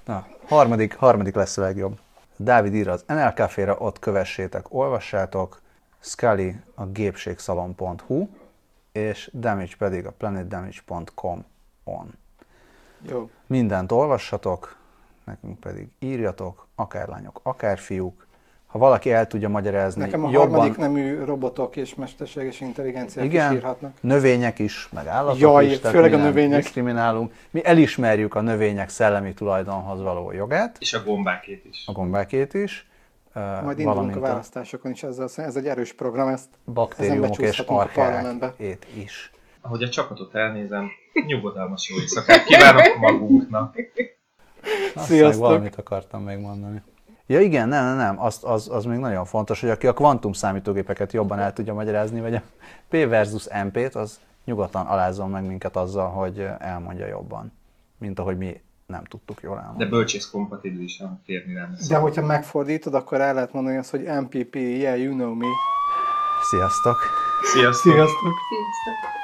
Na, harmadik, harmadik lesz a legjobb. Dávid ír az NL Caféra, ott kövessétek, olvassátok. Scully a gépségszalon.hu és Damage pedig a planetdamage.com on. Jó. Mindent olvassatok, nekünk pedig írjatok, akár lányok, akár fiúk. Ha valaki el tudja magyarázni Nekem a jobban, harmadik nemű robotok és mesterséges intelligenciák is igen, írhatnak. növények is, meg állatok Jaj, is, tehát főleg a növények. diszkriminálunk. Mi elismerjük a növények szellemi tulajdonhoz való jogát, És a gombákét is. a gombákét is. Majd indulunk a választásokon is ezzel, ez egy erős program, ezt baktériumok és becsúszhatunk a parlamentbe. archeák is. Ahogy a csapatot elnézem, nyugodalmas jó éjszakát kívánok magunknak. Sziasztok! meg valamit akartam megmondani. Ja igen, nem, nem, nem, az, az, az még nagyon fontos, hogy aki a kvantum számítógépeket jobban el tudja magyarázni, vagy a P versus MP-t, az nyugodtan alázzon meg minket azzal, hogy elmondja jobban, mint ahogy mi nem tudtuk jól elmondani. De bölcsész kompatibilisan kérni nem. De hogyha megfordítod, akkor el lehet mondani azt, hogy MPP, yeah, you know me. Sziasztok! Sziasztok! Sziasztok! Sziasztok!